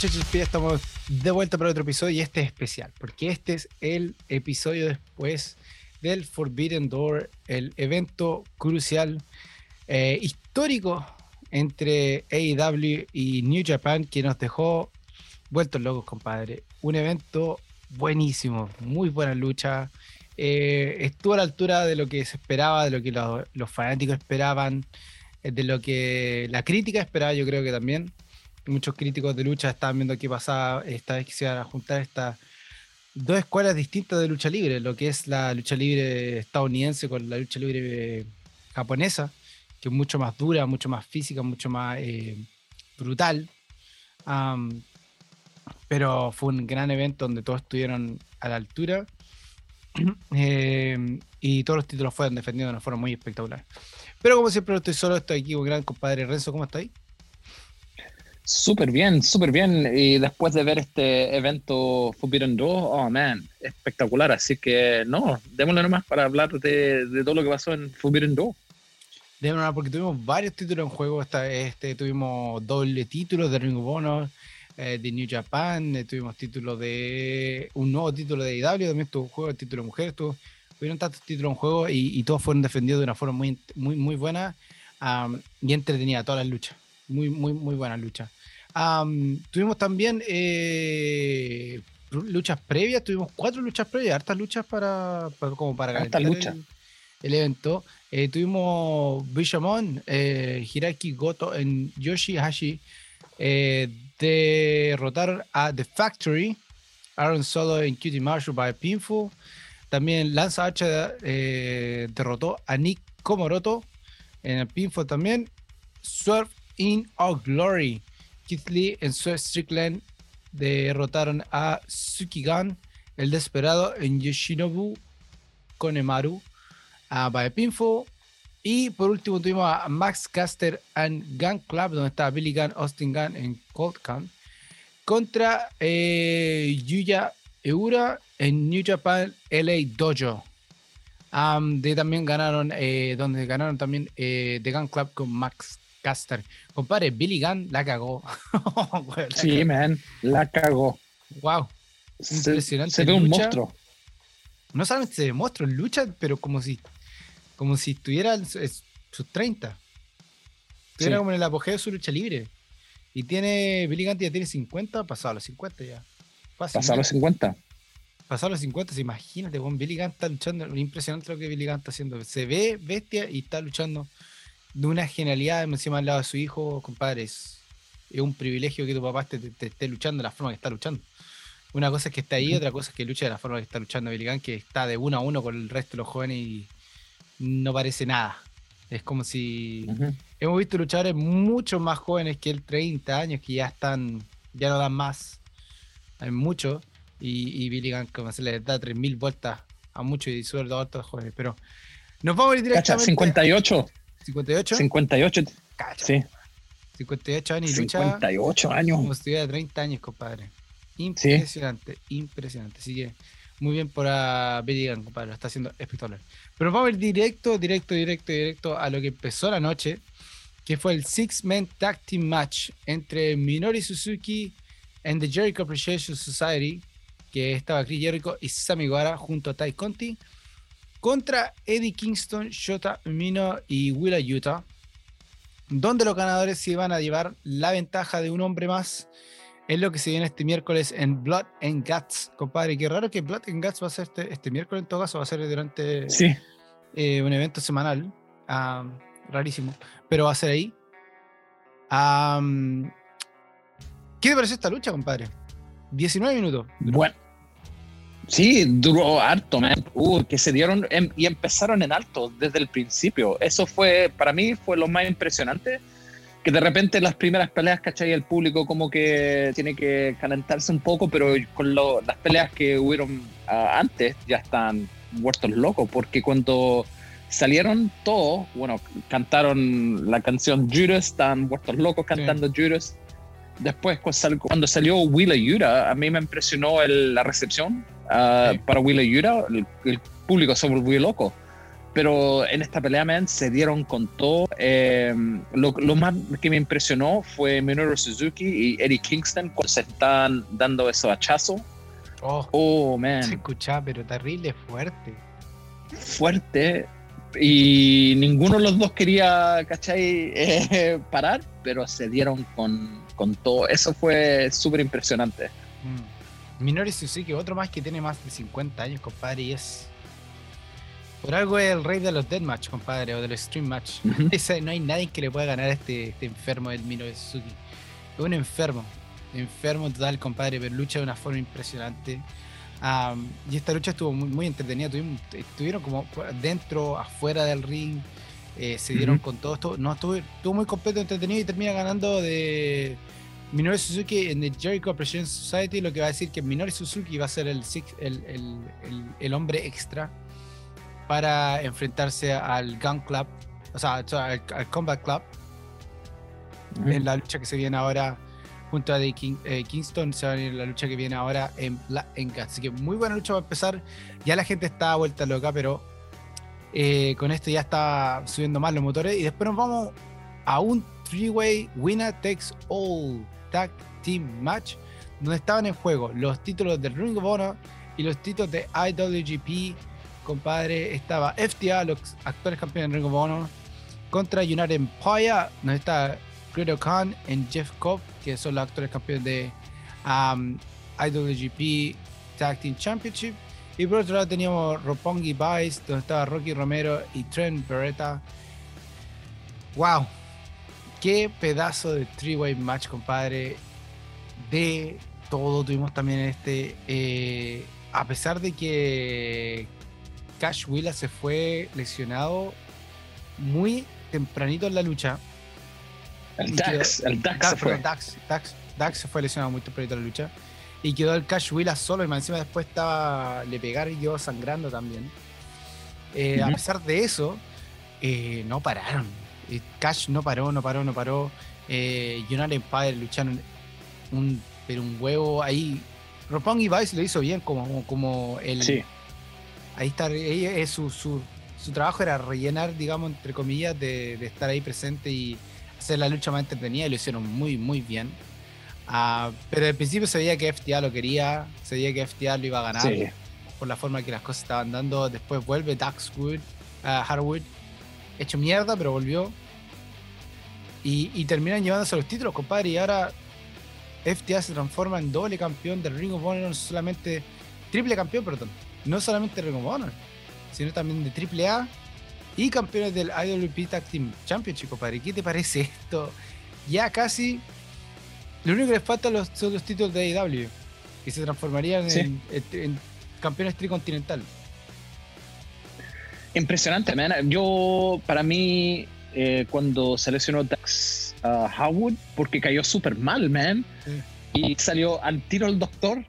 Lucha Chispía, estamos de vuelta para otro episodio y este es especial, porque este es el episodio después del Forbidden Door, el evento crucial, eh, histórico entre AEW y New Japan que nos dejó vueltos locos, compadre. Un evento buenísimo, muy buena lucha. Eh, estuvo a la altura de lo que se esperaba, de lo que los fanáticos esperaban, eh, de lo que la crítica esperaba, yo creo que también muchos críticos de lucha estaban viendo qué pasaba esta vez que se iban a juntar estas dos escuelas distintas de lucha libre, lo que es la lucha libre estadounidense con la lucha libre japonesa, que es mucho más dura, mucho más física, mucho más eh, brutal. pero fue un gran evento donde todos estuvieron a la altura eh, y todos los títulos fueron defendidos de una forma muy espectacular. Pero como siempre, no estoy solo, estoy aquí con gran compadre Renzo, ¿cómo está ahí? Súper bien, súper bien. Y después de ver este evento Forbidden Door, oh man, espectacular. Así que no, démosle nomás para hablar de, todo lo que pasó en Forbidden Door. Démosle nomás porque tuvimos varios títulos en juego. Este, tuvimos doble título de Ring of Honor, eh, de New Japan, eh, tuvimos título de un nuevo título de IW, también tuvo juego, título de mujer, tuvo, tuvieron tantos títulos en juego y, todos fueron defendidos de una forma muy, muy, muy buena y entretenida, todas las luchas. Muy, muy, muy buena tuvimos también eh, luchas previas, tuvimos cuatro luchas previas, hartas luchas para, como para calentar lucha. el, evento. Eh, tuvimos Bishamon, eh, Hiraki Goto en Yoshihashi eh, derrotaron a The Factory, Aaron Solo en Cutie Marshall by Pinful. También Lance Archer derrotó a Nick Komoroto en el Pinfall también. Swerve in Our Glory Keith en su Strickland derrotaron a Sukigan, el desesperado en Yoshinobu Konemaru, a Pinfo. Y por último tuvimos a Max Caster and Gun Club, donde está Billy Gunn, Austin Gunn en Cold Gun, contra eh, Yuya Eura en New Japan LA Dojo. de también ganaron, eh, donde ganaron también eh, The Gun Club con Max Caster. Compadre, Billy Gunn la cagó. sí, man, la cagó. Wow. Impresionante. Se, ve un monstruo. No solamente se ve monstruo en lucha, pero como si, como si estuviera en sus 30. Estuviera como en el apogeo de su lucha libre. Y tiene, Billy Gunn ya tiene 50, pasado los 50 ya. Pasado los 50. Pasado los 50, imagínate, con Billy Gunn está luchando. Impresionante lo que Billy Gunn está haciendo. Se ve bestia y está luchando de una genialidad encima al lado de su hijo, compadre. Es, un privilegio que tu papá te, esté luchando de la forma que está luchando. Una cosa es que está ahí, otra cosa es que lucha de la forma que está luchando Billy que está de uno a uno con el resto de los jóvenes y no parece nada. Es como si hemos visto luchadores mucho más jóvenes que él, 30 años, que ya están, ya no dan más. Hay muchos. Y, y Billy como se le da 3.000 vueltas a muchos y sueldo a otros jóvenes. Pero nos vamos a ir directamente. 58. 58. 58. Sí. 58 años y 58 años. Como si tuviera 30 años, compadre. Impresionante, impresionante. Así que muy bien por a Billy compadre. Lo está haciendo espectacular. Pero vamos a ir directo, directo, directo, directo a lo que empezó la noche, que fue el Six Men Tag Team Match entre Minori Suzuki and the Jericho Appreciation Society, que estaba Chris Jericho y Sammy Guevara junto a Tai Conti contra Eddie Kingston, Shota Umino y Willa Utah, donde los ganadores se iban a llevar la ventaja de un hombre más. Es lo que se viene este miércoles en Blood and Guts, compadre. Qué raro que Blood and Guts va a ser este, este miércoles, en todo caso, va a ser durante sí. Eh, un evento semanal. rarísimo, pero va a ser ahí. ¿Qué te parece esta lucha, compadre? 19 minutos. Bueno Sí, duró harto, man. Uh, que se dieron em, y empezaron en alto desde el principio. Eso fue, para mí, fue lo más impresionante. Que de repente las primeras peleas, ¿cachai? El público como que tiene que calentarse un poco, pero con las peleas que hubieron ah, antes ya están muertos locos, porque cuando salieron todos, bueno, cantaron la canción Judas, están muertos locos cantando Judas. Después, cuando salió Willa Yura, a mí me impresionó la recepción Ah, para Willa Yura, el, público se volvió loco. pero en esta pelea, man, se dieron con todo. Eh, lo, lo, más que me impresionó fue Minoru Suzuki y Eddie Kingston cuando se están dando esos hachazos. Oh, Oh, man. se escuchaba, pero terrible, fuerte. Fuerte. Y ninguno de los dos quería, ¿cachai? Eh, parar, pero se dieron con, con todo. Eso fue súper impresionante. Mm. Minoru Suzuki, otro más que tiene más de 50 años, compadre, y es. Por algo es el rey de los Deathmatch, compadre, o de los Stream Match. No hay nadie que le pueda ganar a este, este enfermo del Minoru Suzuki. Es un enfermo. Enfermo total, compadre, pero lucha de una forma impresionante. Y esta lucha estuvo muy, muy entretenida. Tuvimos- estuvieron como dentro, afuera del ring. eh, se dieron con todo esto. No, estuvo, estuvo muy completo, entretenido y termina ganando de Minoru Suzuki en The Jericho Appreciation Society. Lo que va a decir que Minoru Suzuki va a ser el, el, el- hombre extra para enfrentarse al Gun Club, o sea, al, al Combat Club en la lucha que se viene ahora junto a The King- eh, Kingston, se va a venir la lucha que viene ahora en, en Gas. Así que muy buena lucha va a empezar. Ya la gente está vuelta loca, pero eh, con esto ya está subiendo más los motores. Y después nos vamos a un three-way winner takes all tag team match, donde estaban en juego los títulos del Ring of Honor y los títulos de IWGP. Compadre, estaba FTA, los actuales campeones del Ring of Honor, contra United Empire, donde está Greater Khan y Jeff Cobb, que son los actuales campeones de um, IWGP Tag Team Championship. Y por otro lado teníamos Roppongi Vice, donde estaba Rocky Romero y Trent Beretta. ¡Wow! ¡Qué pedazo de three-way match, compadre! De todo tuvimos también este. eh, a pesar de que Cash Willa se fue lesionado muy tempranito en la lucha. El Dax, el Dax Dax, se fue. Dax, Dax- Dax se fue lesionado muy tempranito en la lucha. Y quedó el Cash Willa solo y más encima después estaba. Le pegaron y quedó sangrando también. Eh, A pesar de eso, eh, no pararon. Eh, Cash no paró, no paró, no paró. Eh, United Empire lucharon un, pero un huevo ahí. Roppongi Vice lo hizo bien como, como el. Sí, Ahí está, ahí es su, su, su trabajo era rellenar, digamos, entre comillas, de, de estar ahí presente y hacer la lucha más entretenida y lo hicieron muy, muy bien. Ah, pero al principio se veía que FTA lo quería, se veía que FTA lo iba a ganar sí. por la forma que las cosas estaban dando. Después vuelve Daxwood, ah, Harwood, hecho mierda, pero volvió. Y, y terminan llevándose los títulos, compadre. Y ahora FTA se transforma en doble campeón del Ring of Honor, no solamente triple campeón, perdón. No solamente Ring of Honor, sino también de triple A y campeones del IWP Tag Team Championship, compadre. ¿Qué te parece esto? Ya casi. Lo único que les falta los- son los títulos de AEW, que se transformarían Sí. en, en- en campeones tricontinental. Impresionante, man. Yo, para mí, eh, cuando seleccionó Dax uh, Howard, porque cayó súper mal, man, y salió al tiro el doctor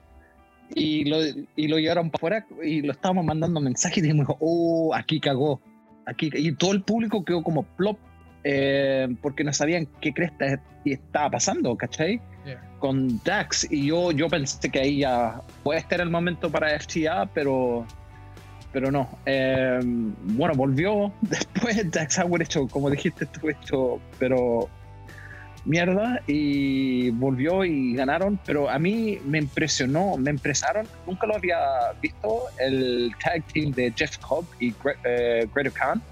y lo, y lo llevaron para afuera y lo estábamos mandando mensajes y dijimos, oh, aquí cagó. Aquí, y todo el público quedó como plop eh, porque no sabían qué cresta estaba pasando, ¿cachai? Yeah. Con Dax. Y yo, yo pensé que ahí ya puede estar el momento para FTA, pero pero no. Eh, bueno, volvió después Dax Howard hecho, como dijiste tú, hecho, pero mierda, y volvió y ganaron, pero a mí me impresionó, me impresaron, nunca lo había visto, el tag team de Jeff Cobb y Gre eh, Greater Khan.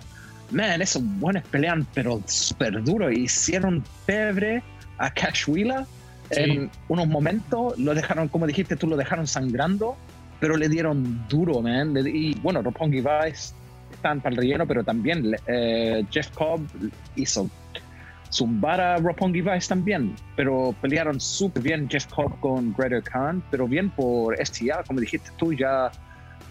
Man, esos buenos pelean, pero súper duro, hicieron pebre a Cash Wheeler Sí. en unos momentos, lo dejaron, como dijiste tú, lo dejaron sangrando, pero le dieron duro, man. Y bueno, Roppongi Vice están para el relleno, pero también eh, Jeff Cobb hizo zumbar a Roppongi Vice también, pero pelearon súper bien Jeff Cobb con Greater Khan, pero bien por STA, como dijiste tú, ya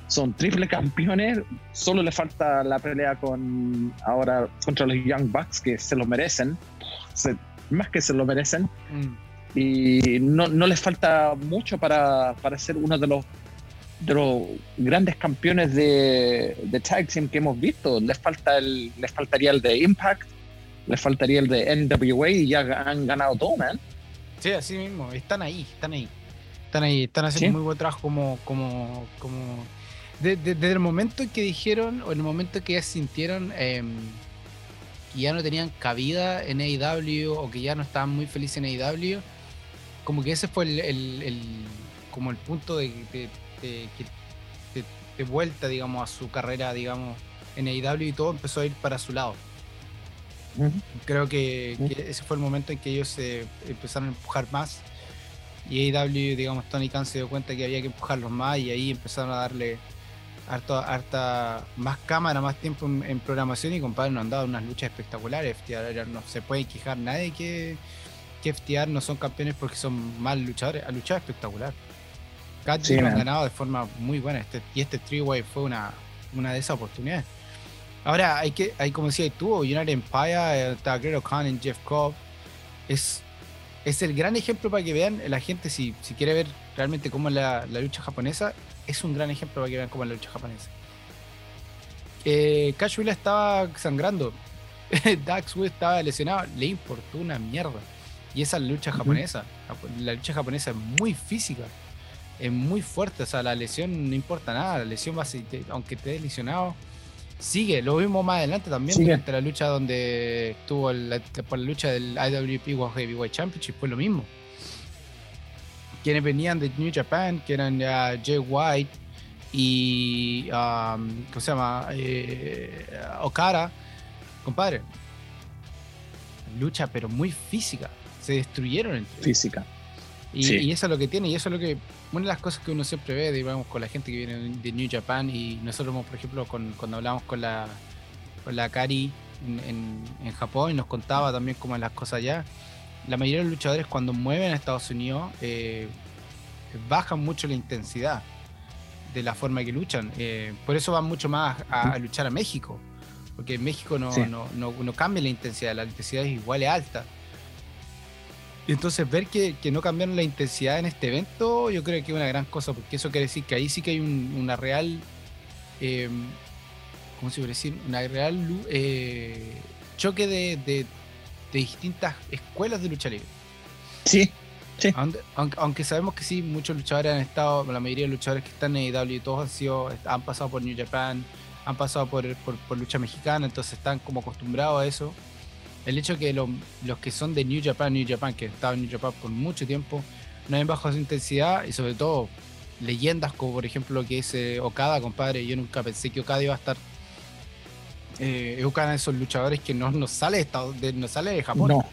son triple campeones, solo le falta la pelea con ahora contra los Young Bucks, que se lo merecen, se- más que se lo merecen Mm. y no, no les falta mucho para, para ser uno de los de los grandes campeones de, de tag team que hemos visto. Les falta el, les faltaría el de Impact, les faltaría el de NWA y ya han ganado todo, man. Sí, así mismo. Están ahí, están ahí. Están ahí, están haciendo Sí. muy buen trabajo como, como, como desde el momento en que dijeron, o en el momento que ya sintieron em, que ya no tenían cabida en AEW o que ya no estaban muy felices en AEW, como que ese fue el, como el punto de, de, vuelta, digamos, a su carrera, digamos, en AEW y todo empezó a ir para su lado. Creo que, ese fue el momento en que ellos se empezaron a empujar más y AEW, digamos, Tony Khan se dio cuenta que había que empujarlos más y ahí empezaron a darle harta, harta más cámara, más tiempo en, programación y compadre nos han dado unas luchas espectaculares. FTR no se puede quejar nadie que, que FTR no son campeones porque son mal luchadores. Ha luchado espectacular. Cat sí, han ganado de forma muy buena este, y este three-way fue una, una de esas oportunidades. Ahora, hay que, hay como decía, tuvo United Empire, Greg Khan y Jeff Cobb. Es, es el gran ejemplo para que vean la gente, si, si quiere ver realmente cómo es la, la lucha japonesa, es un gran ejemplo para que vean cómo es la lucha japonesa. Eh, estaba sangrando. Dax estaba lesionado. Le importó una mierda. Y esa es la lucha japonesa. La lucha japonesa es muy física. Es muy fuerte. O sea, la lesión no importa nada. La lesión va a aunque esté lesionado, sigue. Lo vimos más adelante también durante la lucha donde estuvo por la lucha del IWP World Heavyweight Championship. Fue lo mismo quienes venían de New Japan, que eran Jay White y, um, ¿cómo se llama? Eh, Okara, compadre. Lucha, pero muy física. Se destruyeron Física. Y, eso es lo que tiene, y eso es lo que. Una de las cosas que uno siempre ve, digamos, con la gente que viene de New Japan, y nosotros, por ejemplo, cuando hablamos con la, con la Kari en, en, Japón, y nos contaba también cómo las cosas allá la mayoría de los luchadores cuando mueven a Estados Unidos eh, bajan mucho la intensidad de la forma que luchan. Eh, por eso van mucho más a, luchar a México, porque en México no, no, cambia la intensidad, la intensidad es igual, es alta. Entonces ver que, no cambiaron la intensidad en este evento, yo creo que es una gran cosa, porque eso quiere decir que ahí sí que hay una real, eh, ¿cómo se puede decir? Una real choque de, de distintas escuelas de lucha libre. Sí, sí. Aunque, sabemos que sí, muchos luchadores han estado, la mayoría de luchadores que están en AEW, todos han, sido, han pasado por New Japan, han pasado por, por, lucha mexicana, entonces están como acostumbrados a eso. El hecho que los que son de New Japan, New Japan, que estaban en New Japan por mucho tiempo, no han bajado su intensidad y sobre todo leyendas como por ejemplo lo que es eh, Okada, compadre. Yo nunca pensé que Okada iba a estar eh, es uno de esos luchadores que no, no sale de, no sale de Japón.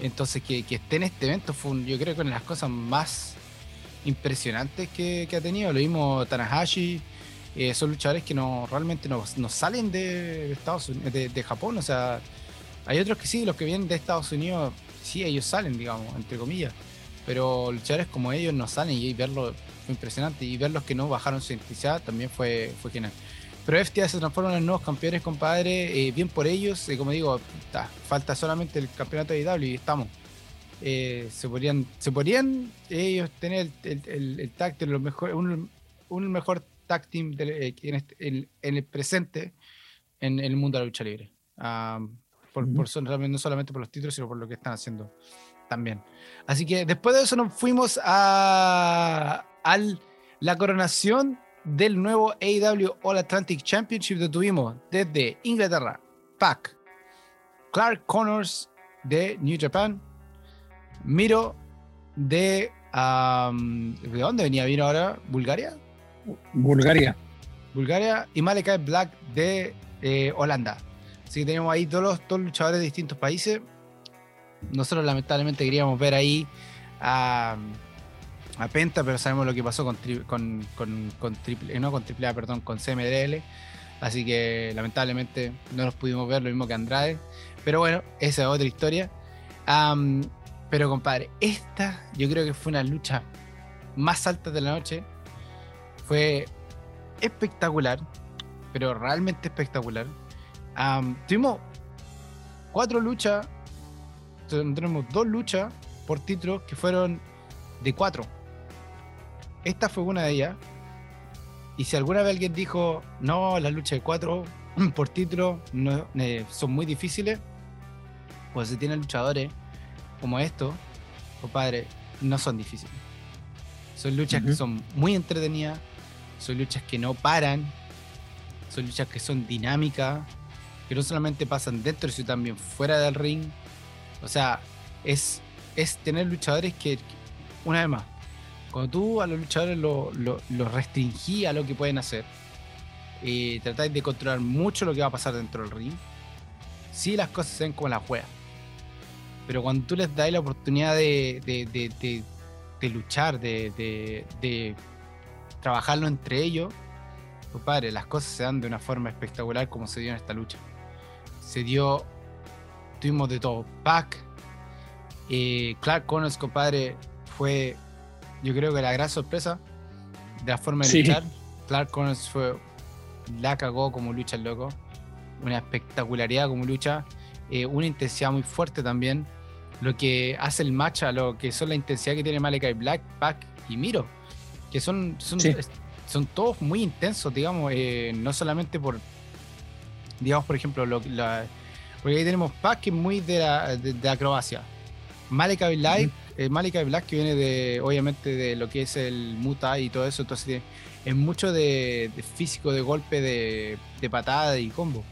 Entonces, que, que, esté en este evento fue, yo creo que una de las cosas más impresionantes que, ha tenido. Lo mismo Tanahashi, eh, son luchadores que no realmente no, salen de Estados Unidos, de, Japón. O sea, hay otros que sí, los que vienen de Estados Unidos, sí, ellos salen, digamos, entre comillas. Pero luchadores como ellos no salen y verlo fue impresionante. Y verlos que no bajaron su intensidad también fue, fue genial. Pero FTA se transforman en nuevos campeones, compadre. Eh, bien por ellos. Eh, como digo, falta solamente el campeonato de IW y estamos. Eh, se podrían, se podrían ellos tener el, el, el tag de los mejores, un, un, mejor tag team este, en, el presente en, el mundo de la lucha libre. Ah, por, no solamente por los títulos, sino por lo que están haciendo también. Así que después de eso nos fuimos a al, la coronación del nuevo AEW All Atlantic Championship que tuvimos desde Inglaterra, Pac, Clark Connors de New Japan, Miro de. ¿De dónde venía Miro ahora? ¿Bulgaria? Bulgaria. Bulgaria y Malakai Black de eh, Holanda. Así que tenemos ahí todos los, luchadores de distintos países. Nosotros lamentablemente queríamos ver ahí a a Penta, pero sabemos lo que pasó con, con, con, triple, no con triple perdón, con CMDL. Así que lamentablemente no nos pudimos ver lo mismo que Andrade. Pero bueno, esa es otra historia. pero compadre, esta yo creo que fue una lucha más alta de la noche. Fue espectacular, pero realmente espectacular. Tuvimos cuatro luchas, tenemos dos luchas por título que fueron de cuatro. Esta fue una de ellas. Y si alguna vez alguien dijo, no, las luchas de cuatro por título no, eh, son muy difíciles, pues si tienen luchadores como estos, compadre, no son difíciles. Son luchas que son muy entretenidas, son luchas que no paran, son luchas que son dinámicas, que no solamente pasan dentro, sino también fuera del ring. O sea, es, es tener luchadores que, una vez más, cuando tú a los luchadores los lo, restringí a lo que pueden hacer, y tratáis de controlar mucho lo que va a pasar dentro del ring, sí las cosas se ven como la juega. Pero cuando tú les das la oportunidad de, de, luchar, de, trabajarlo entre ellos, padre, las cosas se dan de una forma espectacular como se dio en esta lucha. Se dio, tuvimos de todo. Pac, eh, Clark Connors, compadre, fue, yo creo que la gran sorpresa de la forma de luchar. Clark Connors fue, la cagó como lucha el loco. Una espectacularidad como lucha. Eh, una intensidad muy fuerte también. Lo que hace el match a lo que son la intensidad que tiene Malakai Black, Pac y Miro. Que son, son, son todos muy intensos, digamos. Eh, no solamente por, digamos, por ejemplo, lo, la, porque ahí tenemos Pac que es muy de, la, de acrobacia. Malakai Black, eh, Black que viene de, obviamente, de lo que es el Muta y todo eso, entonces es mucho de, físico, de golpe, de, patada y combo.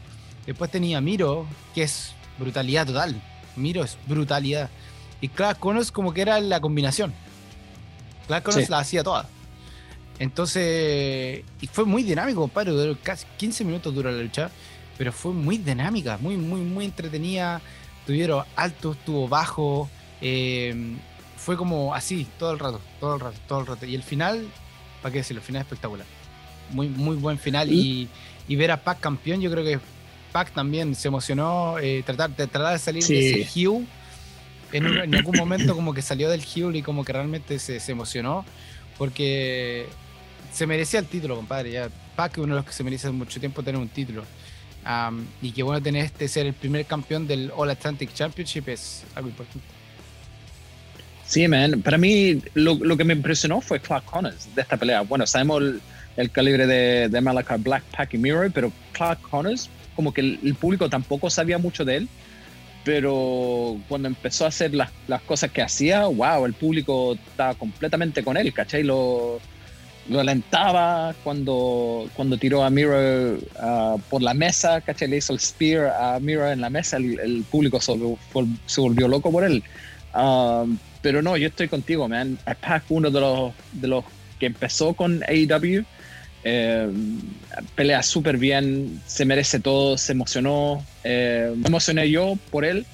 Después tenía Miro, que es brutalidad total. Miro es brutalidad. Y Clark Connors como que era la combinación. Clark Connors la hacía toda. Entonces, y fue muy dinámico, compadre. casi 15 minutos dura la lucha, pero fue muy dinámica, muy, muy, muy entretenida. Tuvieron altos, tuvo bajo, eh, fue como así todo el rato, todo el rato, todo el rato. Y el final, ¿para qué decirlo? El final espectacular. Muy, muy buen final. Y, ver a Pac campeón, yo creo que Pac también se emocionó. Eh, tratar, de, tratar de salir de ese Hugh. En, algún momento como que salió del Hugh y como que realmente se, emocionó. Porque se merecía el título, compadre. Ya, Pac es uno de los que se merece mucho tiempo tener un título. Y que bueno tener este ser el primer campeón del All Atlantic Championship es algo importante. Sí, man. Para mí, lo, lo, que me impresionó fue Clark Connors de esta pelea. Bueno, sabemos el, calibre de, de Malachi Black, Pack y Mirror, pero Clark Connors, como que el, público tampoco sabía mucho de él. Pero cuando empezó a hacer las, las, cosas que hacía, wow, el público estaba completamente con él, ¿cachai? Lo, lo alentaba cuando, cuando tiró a Mirror uh, por la mesa, ¿cachai? Le hizo el spear a Mirror en la mesa, el, público se volvió, loco por él. Um, pero no, yo estoy contigo, man. Pac, uno de los, de los que empezó con AEW, eh, pelea súper bien, se merece todo, se emocionó. Eh, me emocioné yo por él,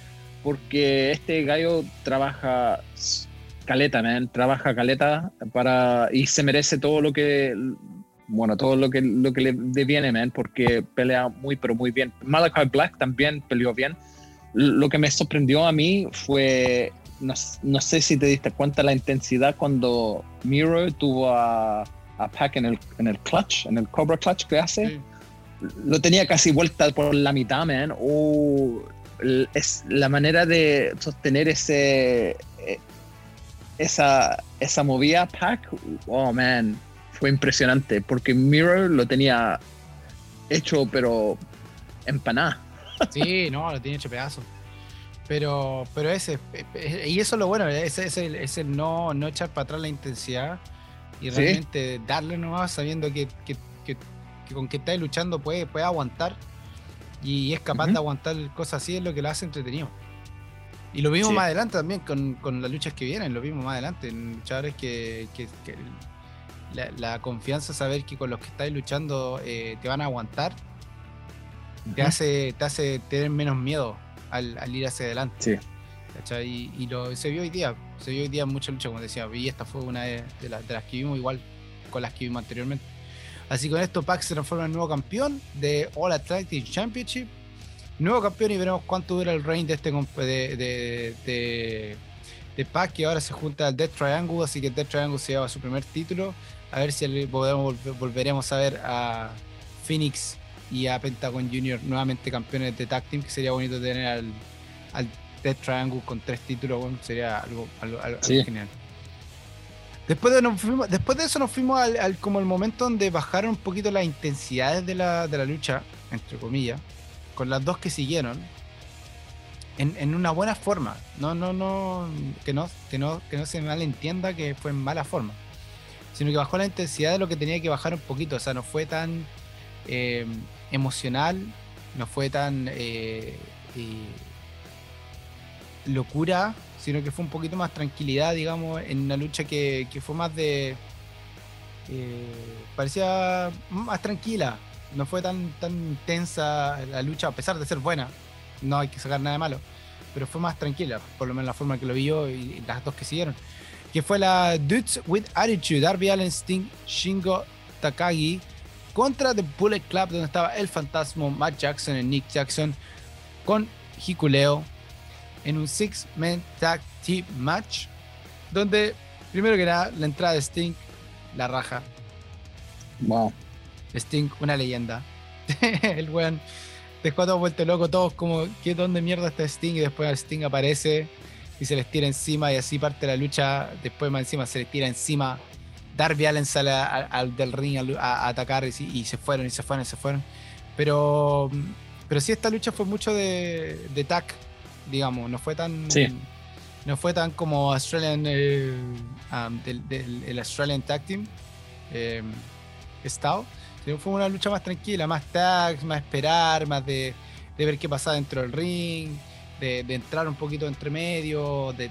porque este gallo trabaja caleta, man, trabaja caleta para y se merece todo lo que bueno, todo lo que lo que le deviene, man, porque pelea muy pero muy bien. Malachi Black también peleó bien. Lo que me sorprendió a mí fue no, sé si te diste cuenta la intensidad cuando Miro tuvo a, a Pac en el, en el clutch, en el Cobra Clutch que hace. Lo tenía casi vuelta por la mitad, man. Uh, es la manera de sostener ese esa, esa movida Pac, oh man, fue impresionante porque Mirror lo tenía hecho pero empanada. Sí, no, lo tenía hecho pedazo. Pero, pero ese, y eso es lo bueno, ese es el, no, no echar para atrás la intensidad y realmente darle nomás sabiendo que, con que estáis luchando puede, puede aguantar y es capaz de aguantar cosas así, es lo que lo hace entretenido. Y lo vimos más adelante también con, las luchas que vienen, lo vimos más adelante, en luchadores que, la, confianza, saber que con los que estáis luchando eh, te van a aguantar, te, hace, te hace tener menos miedo al, ir hacia adelante. Sí. Y, lo, se vio hoy día, se vio hoy día mucha lucha, como decía, y esta fue una de, las que vimos igual con las que vimos anteriormente. Así que con esto Pac se transforma en nuevo campeón de All Atlantic Championship. Nuevo campeón y veremos cuánto dura el reign de este de, de, de, Pac que ahora se junta al Death Triangle, así que Death Triangle se lleva su primer título. A ver si podemos, volveremos a ver a Phoenix y a Pentagon Junior nuevamente campeones de tag team, que sería bonito tener al, al Death Triangle con tres títulos, sería algo, genial. Después de, después de eso nos fuimos al, como el momento donde bajaron un poquito las intensidades de la, de la lucha, entre comillas, con las dos que siguieron, en, en, una buena forma. No, no, no, que no, que no, que no se malentienda que fue en mala forma. sino que bajó la intensidad de lo que tenía que bajar un poquito. O sea, no fue tan eh, emocional, no fue tan eh, locura, sino que fue un poquito más tranquilidad, digamos, en una lucha que, que fue más de. parecía más tranquila, no fue tan, tan tensa la lucha, a pesar de ser buena, no hay que sacar nada de malo, pero fue más tranquila, por lo menos la forma que lo vi yo y las dos que siguieron. Que fue la Dudes with Attitude, Darby Allen, Sting, Shingo Takagi contra The Bullet Club, donde estaba el fantasma Matt Jackson y Nick Jackson con Hikuleo en un six-man tag team match, donde primero que nada la entrada de Sting, la raja. Wow. Sting, una leyenda. el weón dejó todo vuelto loco, todos como, ¿qué dónde mierda está Sting? Y después Sting aparece y se les tira encima y así parte la lucha. Después más encima se les tira encima. Darby Allen sale al, del ring a, atacar y, se fueron y se fueron y se fueron. Pero, pero sí, esta lucha fue mucho de, de tag, digamos, no fue tan... No fue tan como Australian, eh, um, del, el Australian Tag Team eh, Style, fue una lucha más tranquila, más tags, más esperar, más de, ver qué pasaba dentro del ring, de, entrar un poquito entre medio, de,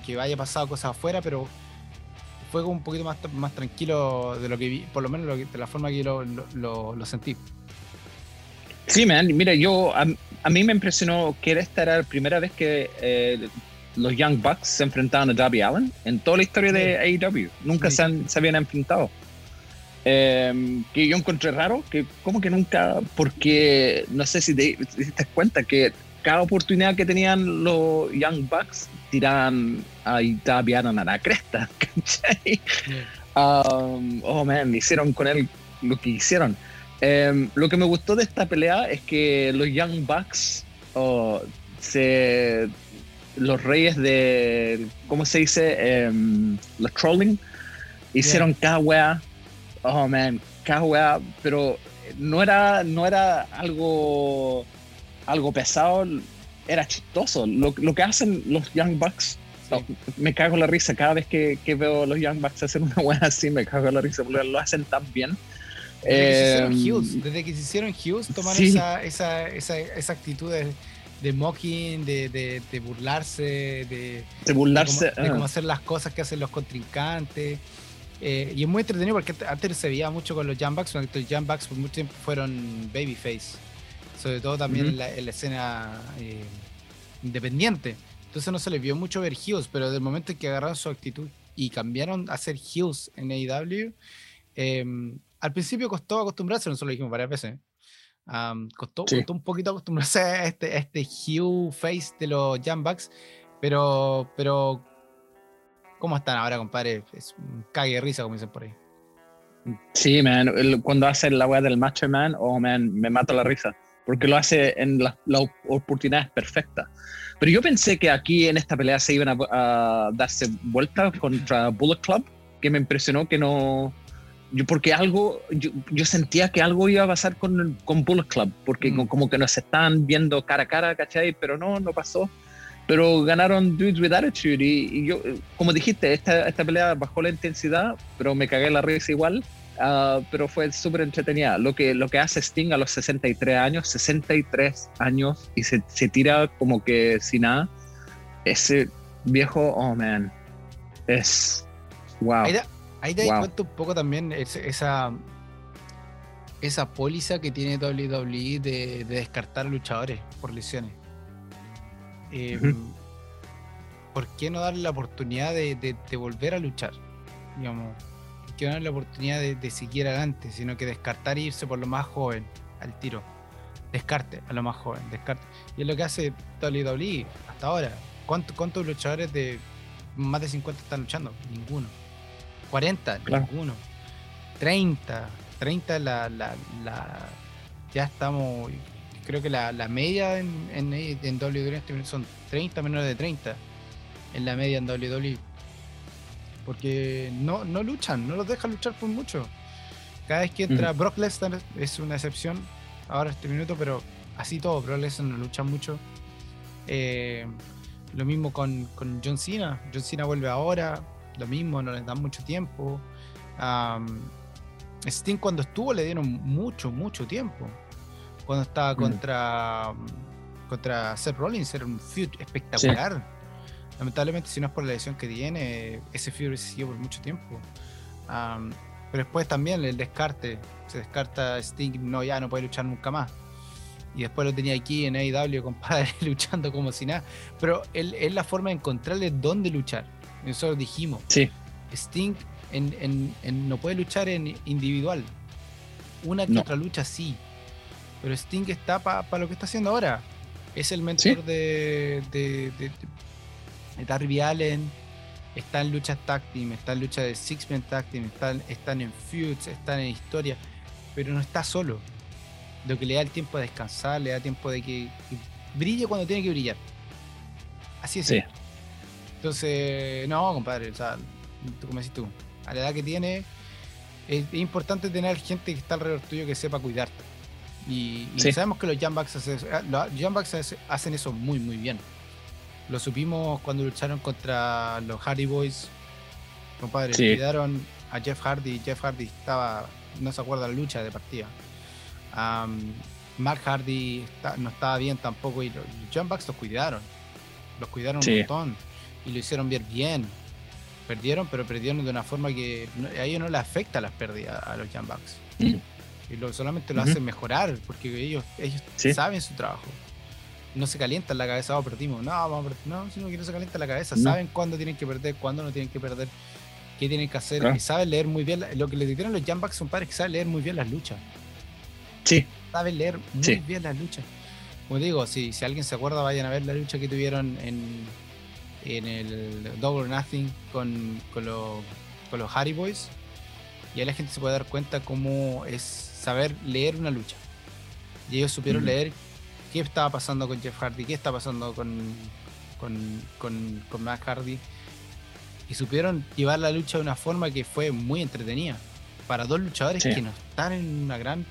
que haya pasado cosas afuera, pero fue un poquito más, más tranquilo de lo que vi, por lo menos de la forma que yo lo, sentí. Sí, man, mira, yo a, mí me impresionó que esta era la primera vez que eh, los Young Bucks se enfrentaban a Darby Allen en toda la historia de AEW. Nunca se, se habían enfrentado. Em, que yo encontré raro, que como que nunca, porque no sé si te, diste cuenta que cada oportunidad que tenían los Young Bucks tiraban ahí tapiaron a la cresta, um, oh man, hicieron con él lo que hicieron. Em, lo que me gustó de esta pelea es que los Young Bucks oh, se, los reyes de, ¿cómo se dice? Um, los trolling, hicieron cada wea oh man, cada pero no era, no era algo, algo pesado, era chistoso. Lo, que hacen los Young Bucks, me cago en la risa cada vez que, que, veo los Young Bucks hacer una buena así, me cago en la risa porque lo hacen tan bien. Desde, que, se hicieron Hughes, tomaron esa, esa, esa, esa, actitud de, de mocking, de, de, burlarse, de, de burlarse, de cómo, ah. hacer las cosas que hacen los contrincantes. Eh, y es muy entretenido porque antes se veía mucho con los Jumbucks, los Jumbucks por mucho tiempo fueron babyface, sobre todo también en, la, escena eh, independiente. Entonces no se les vio mucho ver heels, pero del momento en que agarraron su actitud y cambiaron a ser heels en AEW, em, al principio costó acostumbrarse, nosotros lo dijimos varias veces. costó, costó, un poquito acostumbrarse a este, a este heel face de los Jumbucks, pero, pero ¿Cómo están ahora, compadre? Es un cague de risa, como dicen por ahí. Sí, man. Cuando hace la weá del Macho Man, oh, man, me mata la risa. Porque lo hace en las la oportunidades perfectas. Pero yo pensé que aquí en esta pelea se iban a, darse vuelta contra Bullet Club, que me impresionó que no. Yo, porque algo, yo, sentía que algo iba a pasar con, con Bullet Club, porque mm. como que nos estaban viendo cara a cara, ¿cachai? Pero no, no pasó pero ganaron Dudes with Attitude y, yo, como dijiste, esta, esta, pelea bajó la intensidad, pero me cagué la risa igual, uh, pero fue súper entretenida. Lo que, lo que hace Sting a los 63 años, 63 años, y se, se tira como que sin nada, ese viejo, oh man, es wow. Ahí, te das cuenta un poco también esa, esa póliza que tiene WWE de, de descartar luchadores por lesiones. Em, ¿Por qué no darle la oportunidad de, volver a luchar? Digamos, ¿por qué no darle la oportunidad de, seguir adelante, sino que descartar e irse por lo más joven al tiro? Descarte a lo más joven, descarte. Y es lo que hace WWE hasta ahora. ¿Cuántos, luchadores de más de 50 están luchando? Ninguno. 40, ninguno. 30, 30 la, la, la, ya estamos creo que la, media en, en, en WWE son 30 menores de 30 en la media en WWE. Porque no, no luchan, no los dejan luchar por mucho. Cada vez que entra Brock Lesnar es una excepción ahora este minuto, pero así todo, Brock Lesnar no lucha mucho. Eh, lo mismo con, con, John Cena. John Cena vuelve ahora, lo mismo, no les dan mucho tiempo. Sting cuando estuvo le dieron mucho, mucho tiempo. Cuando estaba mm. contra, contra Seth Rollins era un feud espectacular. Lamentablemente, si no es por la lesión que tiene, ese feud siguió por mucho tiempo. pero después también el descarte. Se descarta Sting, no, ya no puede luchar nunca más. Y después lo tenía aquí en AEW, compadre, luchando como si nada. Pero él, es la forma de encontrarle dónde luchar. Nosotros dijimos. Sí. Sting en, no puede luchar en individual. Una que otra lucha sí. Pero Sting está para lo que está haciendo ahora. Es el mentor de, de, de, Darby Allen. Está en luchas tag team, está en lucha de Six Man tag team, están, están en feuds, están en historia. Pero no está solo. Lo que le da el tiempo de descansar, le da tiempo de que, brille cuando tiene que brillar. Así es. Entonces, no, compadre, o sea, como decís tú, a la edad que tiene, es, importante tener gente que está alrededor tuyo que sepa cuidarte. Y, sabemos que los Jambucks hacen, los hacen eso muy, muy bien. Lo supimos cuando lucharon contra los Hardy Boys. Compadre, cuidaron a Jeff Hardy. Jeff Hardy estaba, no se acuerda la lucha de partida. Mark Hardy no estaba bien tampoco y los, los los cuidaron. Los cuidaron un montón y lo hicieron bien bien perdieron, pero perdieron de una forma que a ellos no les afecta las pérdidas a los Bucks. Mm. Y lo, solamente lo hacen mejorar, porque ellos, ellos saben su trabajo. No se calientan la cabeza, oh, perdimos. No, vamos a perder. No, sino que no se calientan la cabeza. Saben cuándo tienen que perder, cuándo no tienen que perder, qué tienen que hacer. Y saben leer muy bien. Lo que les dijeron los Bucks son padres que saben leer muy bien las luchas. Sí. Saben leer muy bien las luchas. Como digo, si, si alguien se acuerda, vayan a ver la lucha que tuvieron en en el Double or Nothing con, con, los Harry Boys. Y ahí la gente se puede dar cuenta cómo es saber leer una lucha. Y ellos supieron leer qué estaba pasando con Jeff Hardy, qué está pasando con, con, con, con Matt Hardy. Y supieron llevar la lucha de una forma que fue muy entretenida. Para dos luchadores que no están en una gran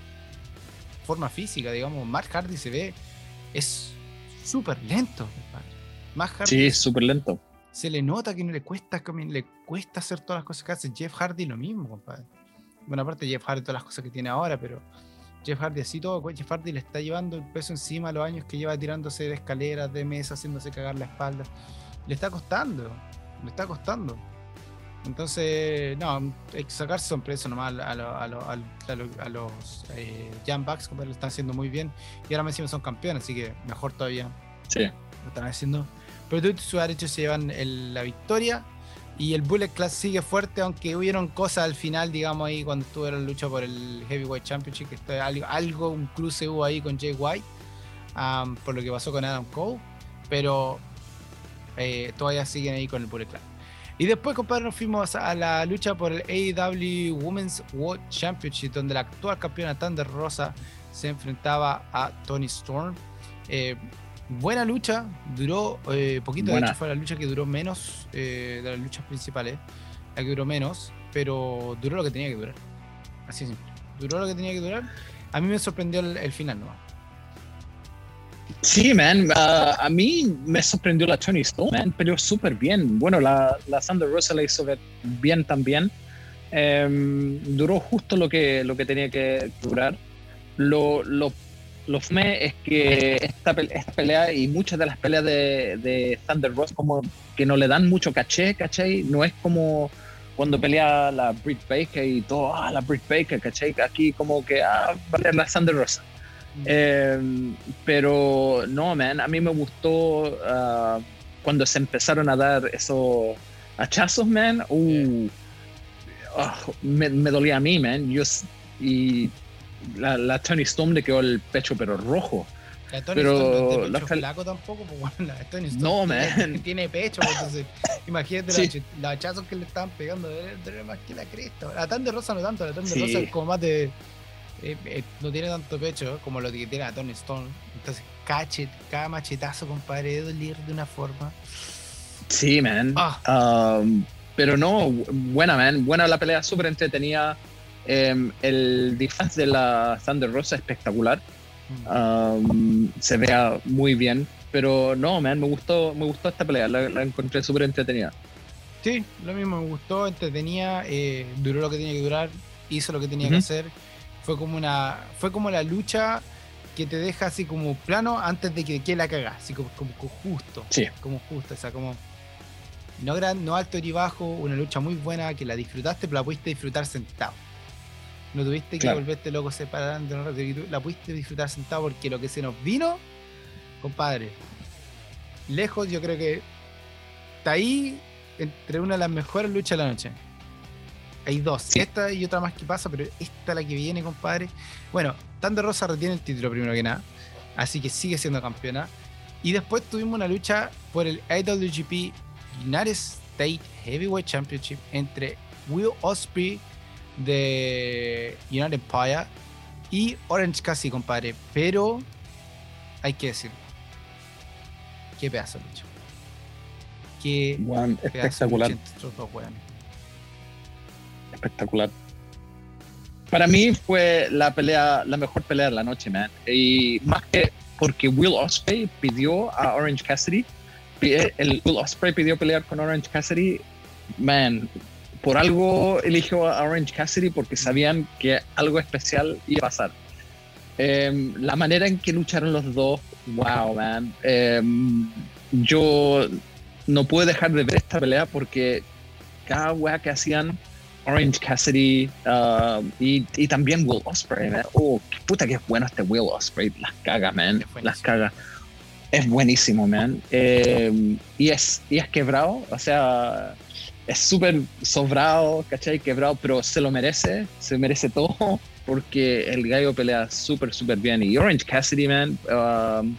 forma física, digamos. Matt Hardy se ve, es súper lento. Más Hardy. Sí, súper lento. Se le nota que no le cuesta, le cuesta hacer todas las cosas que hace. Jeff Hardy lo mismo, compadre. Bueno, aparte Jeff Hardy todas las cosas que tiene ahora, pero Jeff Hardy así todo, Jeff Hardy le está llevando el peso encima a los años que lleva tirándose de escaleras, de mesa, haciéndose cagar la espalda. Le está costando, le está costando. Entonces, no, hay que sacarse sorpresa nomás a, a, los eh, Jam Bucks, como lo están haciendo muy bien. Y ahora me encima son campeones, así que mejor todavía. Sí. Lo están haciendo pero tú y su derecho se llevan la victoria. Y el Bullet Class sigue fuerte, aunque hubieron cosas al final, digamos, ahí cuando estuvo la lucha por el Heavyweight Championship, que está algo, algo, un cruce hubo ahí con Jay White, por lo que pasó con Adam Cole, pero eh, todavía siguen ahí con el Bullet Class. Y después, compadre, nos fuimos a la lucha por el AEW Women's World Championship, donde la actual campeona Thunder Rosa se enfrentaba a Tony Storm. Eh, buena lucha, duró eh, poquito, de hecho fue la lucha que duró menos eh, de las luchas principales, la que duró menos, pero duró lo que tenía que durar. Así es Duró lo que tenía que durar. A mí me sorprendió el, final, ¿no? Sí, man. a mí me sorprendió la Tony Stone, man. Peleó súper bien. Bueno, la, la Thunder Rosa la hizo bien también. Em, duró justo lo que, lo que tenía que durar. Lo, lo lo fme es que esta, pelea y muchas de las peleas de, de, Thunder Rosa como que no le dan mucho caché, ¿cachai? No es como cuando pelea la Britt Baker y todo, ah, la Britt Baker, ¿cachai? Aquí como que, ah, va a la Thunder Rosa. Mm. Em, pero no, man, a mí me gustó ah, cuando se empezaron a dar esos hachazos, man. Uh, ah, me, me, dolía a mí, man. Yo, y la, la Tony Storm le quedó el pecho pero rojo. La Tony pero Storm no flaco tampoco, pues bueno, la Tony Storm no, tiene, man. tiene pecho, pues, entonces imagínate sí. los hachazos que le estaban pegando, debe más que la cresta. La Tan de Rosa no tanto, la Tan de sí. Rosa es como más de... Eh, eh, no tiene tanto pecho como lo que tiene la Tony Storm. Entonces, cachet, cada machetazo, compadre, de doler de una forma. Sí, man. Ah. Um, pero no, buena, man. Buena la pelea, súper entretenida. Em, el disfraz de la Thunder Rosa es espectacular. Um, se vea muy bien. Pero no, man, me gustó, me gustó esta pelea, la, encontré súper entretenida. Sí, lo mismo, me gustó, entretenía, eh, duró lo que tenía que durar, hizo lo que tenía que hacer. Fue como una. Fue como la lucha que te deja así como plano antes de que, que la cagas, así como, como, justo. Sí. Como justo, o sea, como. No, gran, no alto ni bajo, una lucha muy buena que la disfrutaste, pero la pudiste disfrutar sentado. No tuviste que volverte loco separando, no, la pudiste disfrutar sentado porque lo que se nos vino, compadre, lejos yo creo que está ahí entre una de las mejores luchas de la noche. Hay dos, esta y otra más que pasa, pero esta la que viene, compadre. Bueno, Thunder Rosa retiene el título primero que nada, así que sigue siendo campeona. Y después tuvimos una lucha por el IWGP United States Heavyweight Championship entre Will Osprey de United Empire y Orange Cassidy, compadre. Pero hay que decir, qué pedazo de lucha. Qué espectacular. Espectacular. Para mí fue la pelea, la mejor pelea de la noche, man. Y más que porque Will Osprey pidió a Orange Cassidy, el Will Osprey pidió pelear con Orange Cassidy, man, por algo eligió a Orange Cassidy porque sabían que algo especial iba a pasar. Em, la manera en que lucharon los dos, wow, man. Em, yo no pude dejar de ver esta pelea porque cada weá que hacían Orange Cassidy uh, y, y, también Will Osprey, Oh, qué puta que es bueno este Will Osprey. Las caga, man. Las caga. Es buenísimo, man. Eh, y, es, y es quebrado, o sea, es súper sobrado, ¿cachai? Quebrado, pero se lo merece, se merece todo, porque el gallo pelea súper, súper bien. Y Orange Cassidy, man, um,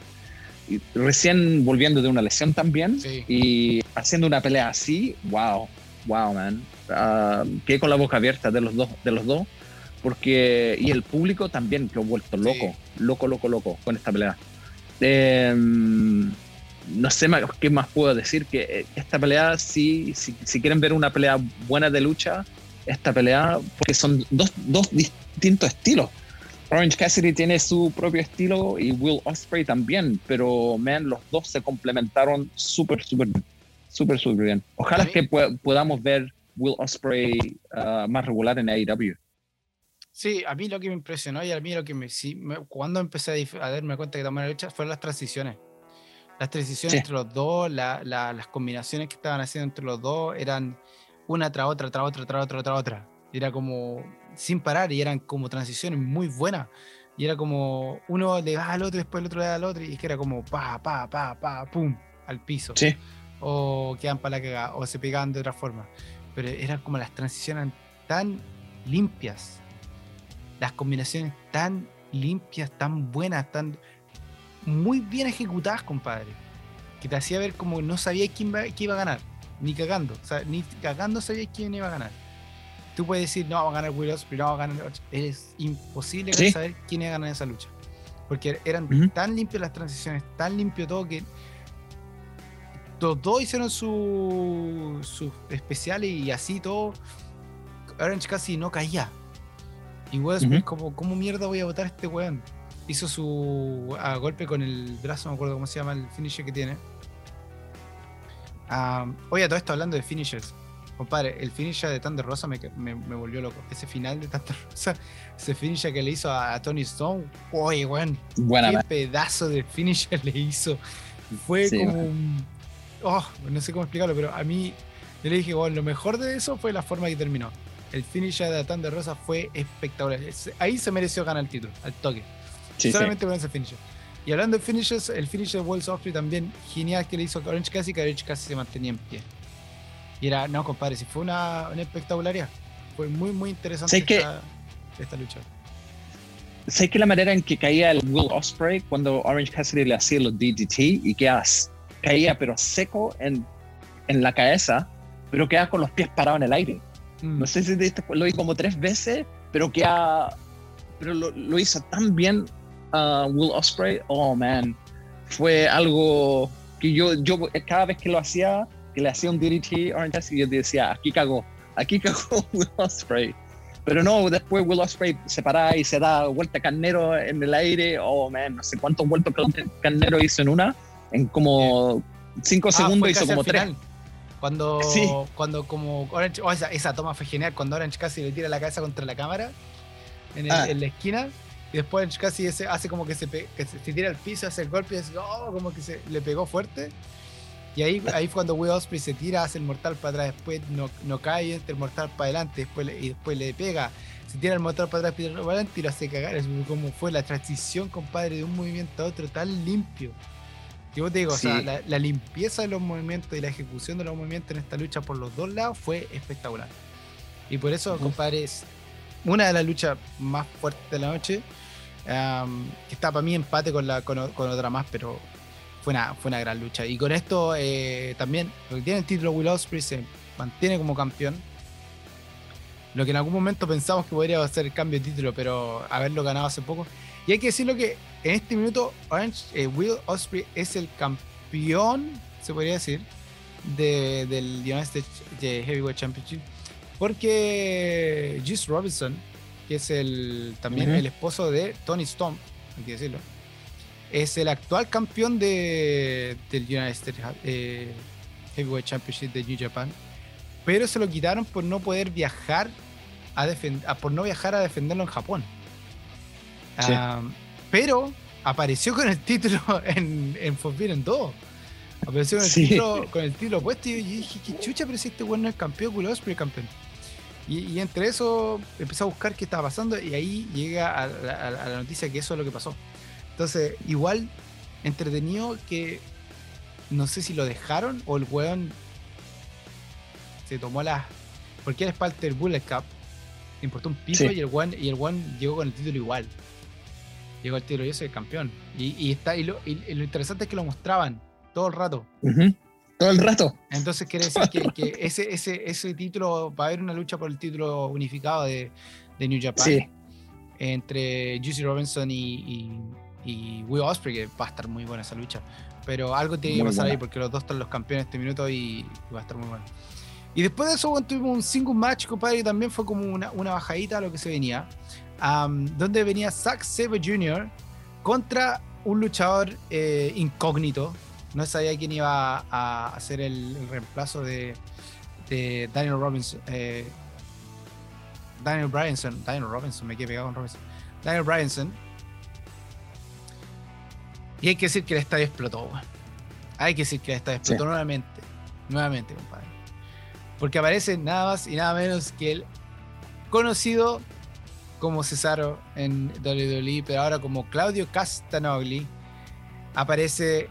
recién volviendo de una lesión también, y haciendo una pelea así, wow, wow, man. Uh, quedé con la boca abierta de los dos, de los dos, porque y el público también que ha vuelto loco, loco, loco, loco con esta pelea. Em, no sé más, qué más puedo decir que eh, esta pelea, si, si, quieren ver una pelea buena de lucha, esta pelea, porque son dos, dos distintos estilos. Orange Cassidy tiene su propio estilo y Will Osprey también, pero man, los dos se complementaron súper, súper, súper, súper bien. Ojalá que podamos ver Will Osprey uh, más regular en AEW. Sí, a mí lo que me impresionó y a mí lo que me, sí, cuando empecé a, darme cuenta que tomar la lucha fueron las transiciones. Las transiciones entre los dos, las combinaciones que estaban haciendo entre los dos eran una tras otra, tras otra, tras otra, tras otra. Era como sin parar y eran como transiciones muy buenas. Y era como uno le va al otro, después el otro le da al otro, y es que era como pa, pa, pa, pa, pum, al piso. Sí. O quedan para la cagada, o se pegaban de otra forma pero eran como las transiciones tan limpias, las combinaciones tan limpias, tan buenas, tan muy bien ejecutadas, compadre, que te hacía ver como no sabía quién, iba a ganar, ni cagando, o sea, ni cagando sabía quién iba a ganar. Tú puedes decir, no, va a ganar Will Ospreay, no, va a ganar. Es imposible saber quién iba a ganar esa lucha. Porque eran tan limpias las transiciones, tan limpio todo que los dos hicieron sus su especiales y así todo. Orange casi no caía. Y Westbrook, como, ¿cómo mierda voy a votar a este weón? Hizo su golpe con el brazo, no me acuerdo cómo se llama el finisher que tiene. oye, todo esto hablando de finishers. Compadre, el finisher de Thunder Rosa me, me, volvió loco. Ese final de Thunder Rosa, ese finisher que le hizo a, Tony Stone, oye, weón. qué pedazo de finisher le hizo. Fue como un oh, no sé cómo explicarlo, pero a mí yo le dije, bueno, lo mejor de eso fue la forma que terminó. El finish de de Rosa fue espectacular. Ahí se mereció ganar el título, al toque. Solamente con ese finish. Y hablando de finishes, el finish de Will Ospreay también genial que le hizo Orange Cassidy, que Orange casi se mantenía en pie. Y era, no, compadre, si fue una, una espectacularidad. Fue muy, muy interesante esta, esta, lucha. Sé que la manera en que caía el Will Osprey cuando Orange Cassidy le hacía los DDT y que caía pero seco en, en la cabeza, pero queda con los pies parados en el aire. Mm. No sé si lo vi como tres veces, pero queda, pero lo, lo hizo tan bien uh, Will Osprey. Oh man, fue algo que yo, yo cada vez que lo hacía, que le hacía un DDT Orange yo decía, aquí cagó, aquí cagó Will Osprey. Pero no, después Will Osprey se para y se da vuelta carnero en el aire. Oh man, no sé cuántos vueltos carnero hizo en una en como 5 ah, segundos hizo como 3. Cuando, Sí. cuando como Orange, oh, esa, esa toma fue genial, cuando Orange casi le tira la cabeza contra la cámara en, el- Ah. en la esquina. Y después casi hace como que se, que se, tira al piso, hace el golpe y es oh, como que se le pegó fuerte. Y ahí, ahí fue cuando Will Ospreay se tira, hace el mortal para atrás, después no, no cae, entra el mortal para adelante, después le- y después le pega. Se tira el mortal para atrás, para adelante y lo hace cagar. Es como fue la transición, compadre, de un movimiento a otro tan limpio. Yo te digo, o sea, Sí. la, la limpieza de los movimientos y la ejecución de los movimientos en esta lucha por los dos lados fue espectacular. Y por eso, compadre, es una de las luchas más fuertes de la noche. Am, que está para mí empate con, la, con, otra más, pero fue una, fue una gran lucha. Y con esto eh, también tiene el título Will Ospreay, se mantiene como campeón. Lo que en algún momento pensamos que podría ser el cambio de título, pero haberlo ganado hace poco. Y hay que decirlo que en este minuto Orange, eh, Will Ospreay es el campeón, se podría decir, de- del United States Heavyweight Championship. Porque Juice Robinson, que es el también el esposo de Tony Storm, hay que decirlo, es el actual campeón de, del United States eh, Heavyweight Championship de New Japan. Pero se lo quitaron por no poder viajar a por no viajar a defenderlo en Japón. Sí. Pero apareció con el título en, en Forbidden 2. Apareció con el, Sí. título, con el título puesto y yo dije, qué chucha, pero si este weón no es campeón, Ospreay es campeón. Y, y entre eso empecé a buscar qué estaba pasando y ahí llega a, la- a la- a la noticia que eso es lo que pasó. Entonces, igual entretenido que no sé si lo dejaron o el weón se tomó la. Porque parte del Bullet Cup. Le importó un pico Sí. y el weón y el weón llegó con el título igual. Llegó el título y el campeón. Y, y está, y lo, y- lo interesante es que lo mostraban todo el rato. Ujú. Todo el rato. Entonces quiere decir que, que ese, ese, ese título, va a haber una lucha por el título unificado de, de New Japan Sí. entre Juicy Robinson y, y, y Will Ospreay, que va a estar muy buena esa lucha. Pero algo tiene que pasar ahí porque los dos están los campeones este minuto y, y va a estar muy bueno. Y después de eso bueno, tuvimos un single match, compadre, que también fue como una, una bajadita a lo que se venía. donde venía Zack Sabre Jr. contra un luchador eh, incógnito. No sabía quién iba a hacer el, el reemplazo de, de Daniel Robinson. eh, Daniel Bryanson. Daniel Robinson, me quedé pegado con Robinson. Daniel Bryanson. Y hay que decir que el estadio explotó. Hay que decir que el estadio explotó Sí. nuevamente. Nuevamente, compadre. Porque aparece nada más y nada menos que el conocido como Cesaro en WWE, pero ahora como Claudio Castanogli, aparece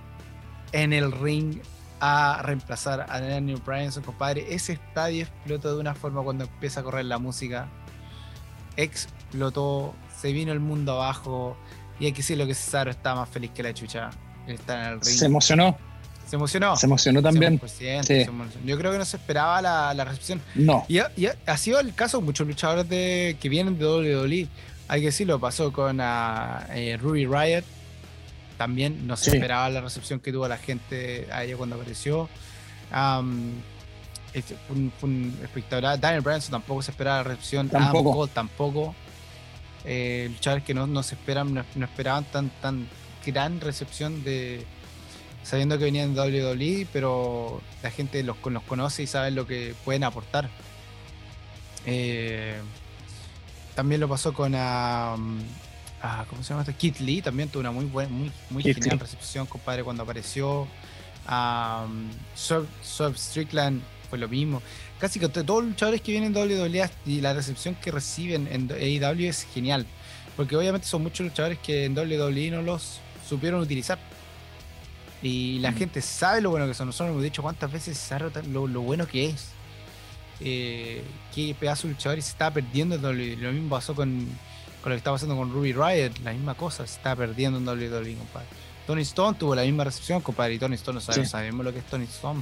en el ring a reemplazar a Daniel Bryanson, compadre. Ese estadio explotó de una forma cuando empieza a correr la música. Explotó, se vino el mundo abajo. Y hay que decirlo que Cesaro está más feliz que la chucha. Está en el ring. Se emocionó. Se emocionó. Se emocionó también. 100%, Sí. se emocionó. Yo creo que no se esperaba la, la recepción. No. Y ha, y ha- sido el caso de muchos luchadores de, que vienen de WWE. Hay que decirlo, pasó con ah, eh, Ruby Riot. También no se Sí. esperaba la recepción que tuvo la gente a ella cuando apareció. Este, fue un, fue un espectacular. Daniel Bryanson tampoco se esperaba la recepción. Tampoco. Cole tampoco. Eh, luchadores que no, no se esperan, no, no esperaban tan, tan gran recepción de sabiendo que venían de WWE, pero la gente los, los conoce y sabe lo que pueden aportar. Eh, también lo pasó con ah, ah, ¿cómo se llama este? Kit Lee, también tuvo una muy buena, muy, genial Lee. recepción, compadre, cuando apareció. Um, Sub Strickland fue lo mismo. Casi que todos los luchadores que vienen de WWE y la recepción que reciben en AEW es genial. Porque obviamente son muchos luchadores que en WWE no los supieron utilizar. Y la Mm. gente sabe lo bueno que son. Nosotros hemos dicho cuántas veces sabe lo, lo bueno que es. Eh, qué pedazo de luchador y se estaba perdiendo en WWE. Lo mismo pasó con, con lo que estaba pasando con Ruby Riot. La misma cosa, se estaba perdiendo en WWE, compadre. Tony Stone tuvo la misma recepción, compadre. Y Tony Stone no sabe- Sí. sabemos lo que es Tony Stone.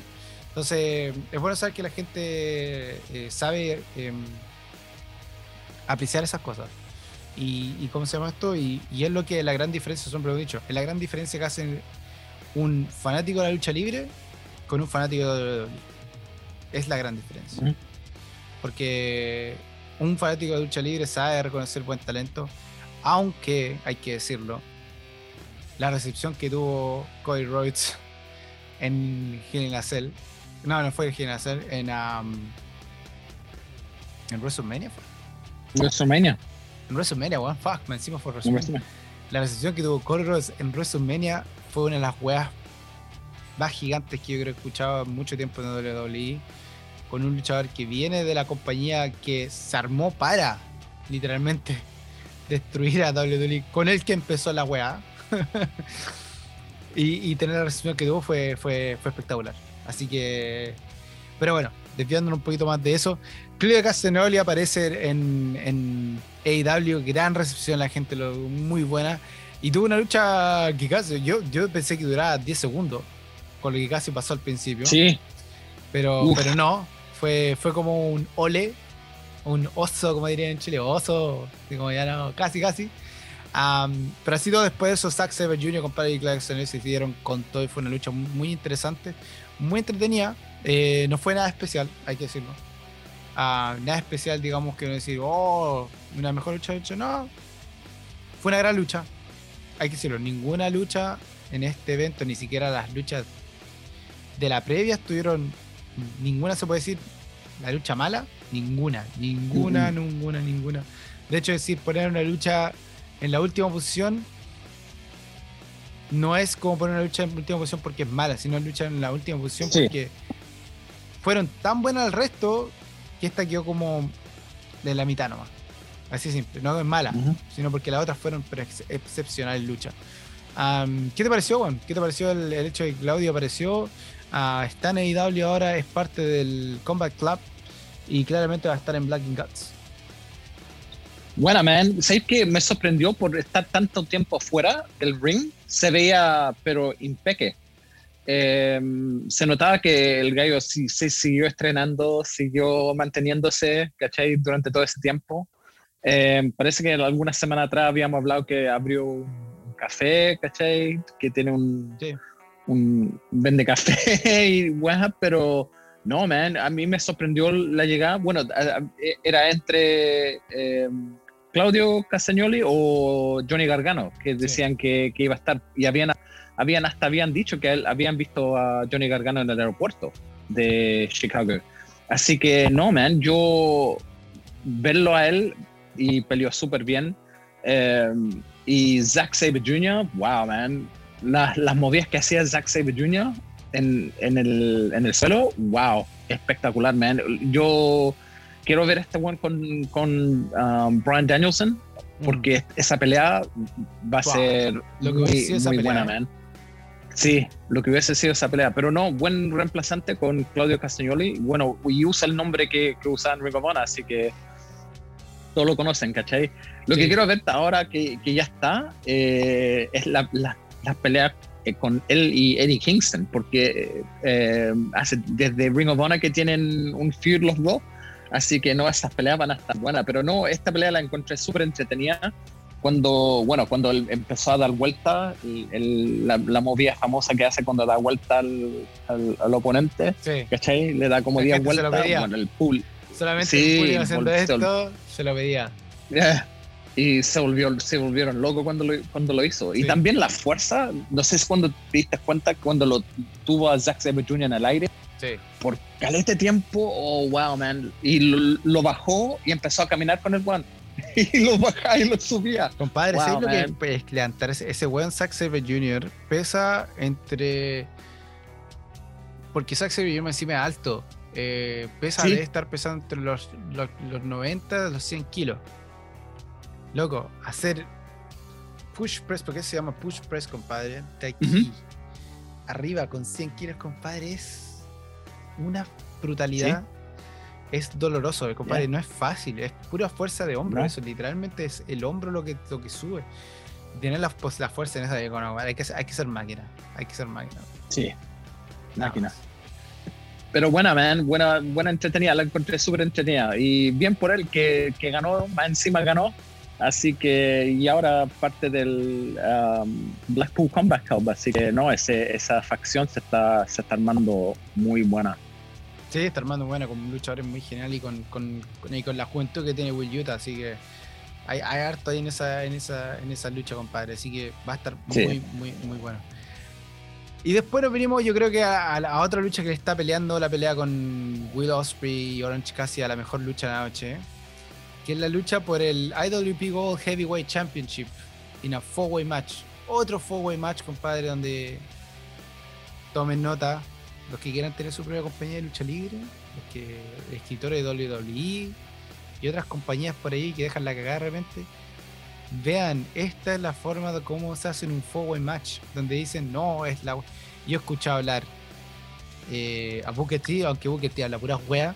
Entonces, es bueno saber que la gente eh, sabe eh, apreciar esas cosas. Y, y cómo se llama esto, y, y es lo que la gran diferencia, siempre lo he dicho, es la gran diferencia que hacen un fanático de la lucha libre con un fanático de WWE. Es la gran diferencia. Porque un fanático de lucha libre sabe reconocer buen talento, aunque hay que decirlo, la recepción que tuvo Cody Rhodes en Hell in a Cell No, no fue Hell in a Cell. En, um, en WrestleMania fue. WrestleMania. En WrestleMania, weón. Fuck, me encima fue En WrestleMania. WrestleMania. La recepción que tuvo Cody Rhodes en WrestleMania fue una de las weas más gigantes que yo creo que he escuchado mucho tiempo en WWE. Con un luchador que viene de la compañía que se armó para, literalmente, destruir a WWE. Con el que empezó la wea. y, y tener la recepción que tuvo fue, fue, fue espectacular. Así que. Pero bueno, desviándonos un poquito más de eso. Claudio Castagnoli aparece en, en AEW, gran recepción, la gente lo, muy buena. Y tuvo una lucha que casi, yo, yo pensé que duraba 10 segundos, con lo que casi pasó al principio. Sí, Pero, Uf. pero no, fue, fue como un ole, un oso, como dirían en Chile, oso, como ya no, casi, casi. Am, pero así todo después de eso, Zack Sabre Jr. con Paddy Clarkson se dieron con todo y fue una lucha muy interesante, muy entretenida. Eh, no fue nada especial, hay que decirlo. Nada especial, digamos, que no decir, oh, una mejor lucha de hecho, no. Fue una gran lucha, hay que decirlo. Ninguna lucha en este evento, ni siquiera las luchas de la previa estuvieron ninguna se puede decir la lucha mala ninguna ninguna ninguna ninguna de hecho decir poner una lucha en la última posición no es como poner una lucha en última posición porque es mala sino lucha en la última posición Sí. porque fueron tan buenas al resto que esta quedó como de la mitad nomás así simple no es mala sino porque las otras fueron ex- excepcionales luchas. Am, ¿Qué te pareció, Juan? ¿Qué te pareció el, el hecho de que Claudio apareció? Ah, está en AEW ahora, es parte del Combat Club y claramente va a estar en Black and Guts. Buena, man. ¿Sabes que me sorprendió por estar tanto tiempo fuera del ring? Se veía, pero impeque. Eh, se notaba que el gallo sí, sí siguió estrenando, siguió manteniéndose, ¿cachai? Durante todo ese tiempo. Eh, parece que algunas semanas atrás habíamos hablado que abrió un café, ¿cachai? Que tiene un, Sí. Un vende café y weá, pero no, man, a mí me sorprendió la llegada. Bueno, a- a- era entre eh, Claudio Castagnoli o Johnny Gargano, que decían que, que iba a estar, y habían, habían hasta habían dicho que él- habían visto a Johnny Gargano en el aeropuerto de Chicago. Así que no, man, yo verlo a él y peleó súper bien. Eh, y Zack Sabre Jr., wow, man, las, las movidas que hacía Zack Sabre Jr. En, en, el, en el suelo, wow, espectacular, man. Yo quiero ver este one con, con um, Brian Danielson, porque esa pelea va a Wow, ser Mm. lo que muy, esa muy pelea, buena, man. Sí, lo que hubiese sido esa pelea. Pero no, buen reemplazante con Claudio Castagnoli. Bueno, y usa el nombre que, que usaba en Ring of Honor, así que todos lo conocen, ¿cachai? Lo Sí. que quiero ver ahora que, que ya está eh, es la, la, las peleas eh, con él y Eddie Kingston, porque eh, hace, desde Ring of Honor que tienen un feud los dos, así que no, esas peleas van a estar buenas, pero no, esta pelea la encontré súper entretenida cuando, bueno, cuando él empezó a dar vuelta, el- el- la, la movida famosa que hace cuando da vuelta al, al, al oponente, Sí, ¿cachai? Le da como La 10 gente se lo vueltas, bueno, el pool, solamente Sí, el público haciendo esto se lo pedía. y se, volvió, se volvieron locos cuando lo, cuando lo hizo. Y también la fuerza, no sé si cuando te diste cuenta cuando lo tuvo a Zack Sabre Jr. en el aire, Sí, por calete tiempo, oh wow, man. Y lo, lo bajó y empezó a caminar con el one. Y lo bajaba y lo subía. compadre, Wow, ¿sabes lo que es levantar ese, buen Zack Sabre Jr. pesa entre. Porque Zack Sabre Jr. encima es alto. eh, pesa, Sí. debe estar pesando entre los, los, los 90 y los 100 kilos. Loco, hacer push press, ¿por qué se llama push press, compadre? De aquí Ujú. arriba con 100 kilos, compadre, es una brutalidad. Es doloroso, compadre, no es fácil, es pura fuerza de hombro, No. eso literalmente es el hombro lo que, lo que sube. Tener la, pues, la fuerza en esa de hay que, ser- hay que ser máquina, hay que ser máquina. Sí, máquina. Pero buena, man, buena, buena entretenida, la encontré súper entretenida. Y bien por él que, que ganó, más encima ganó. Así que, y ahora parte del um, Blackpool Combat Club. Así que, no, ese, esa facción se está, se está armando muy buena. Sí, está armando buena, con luchadores muy genial y con, con, con, y con la juventud que tiene Will Utah, así que hay, hay harto ahí en esa, en esa, en esa lucha, compadre. Así que va a estar Sí. muy, muy, muy bueno. Y después nos venimos, yo creo que a, a otra lucha que le está peleando la pelea con Will Osprey y Orange Cassidy a la mejor lucha de la noche, que es la lucha por el IWP Gold Heavyweight Championship en a four-way match. Otro four-way match, compadre, donde tomen nota los que quieran tener su propia compañía de lucha libre, los que escritores de WWE y otras compañías por ahí que dejan la cagada de repente. Vean, esta es la forma de cómo se hace un four-way match, donde dicen, no, es la... Yo he escuchado hablar eh, a Booker T, aunque Booker T habla pura wea,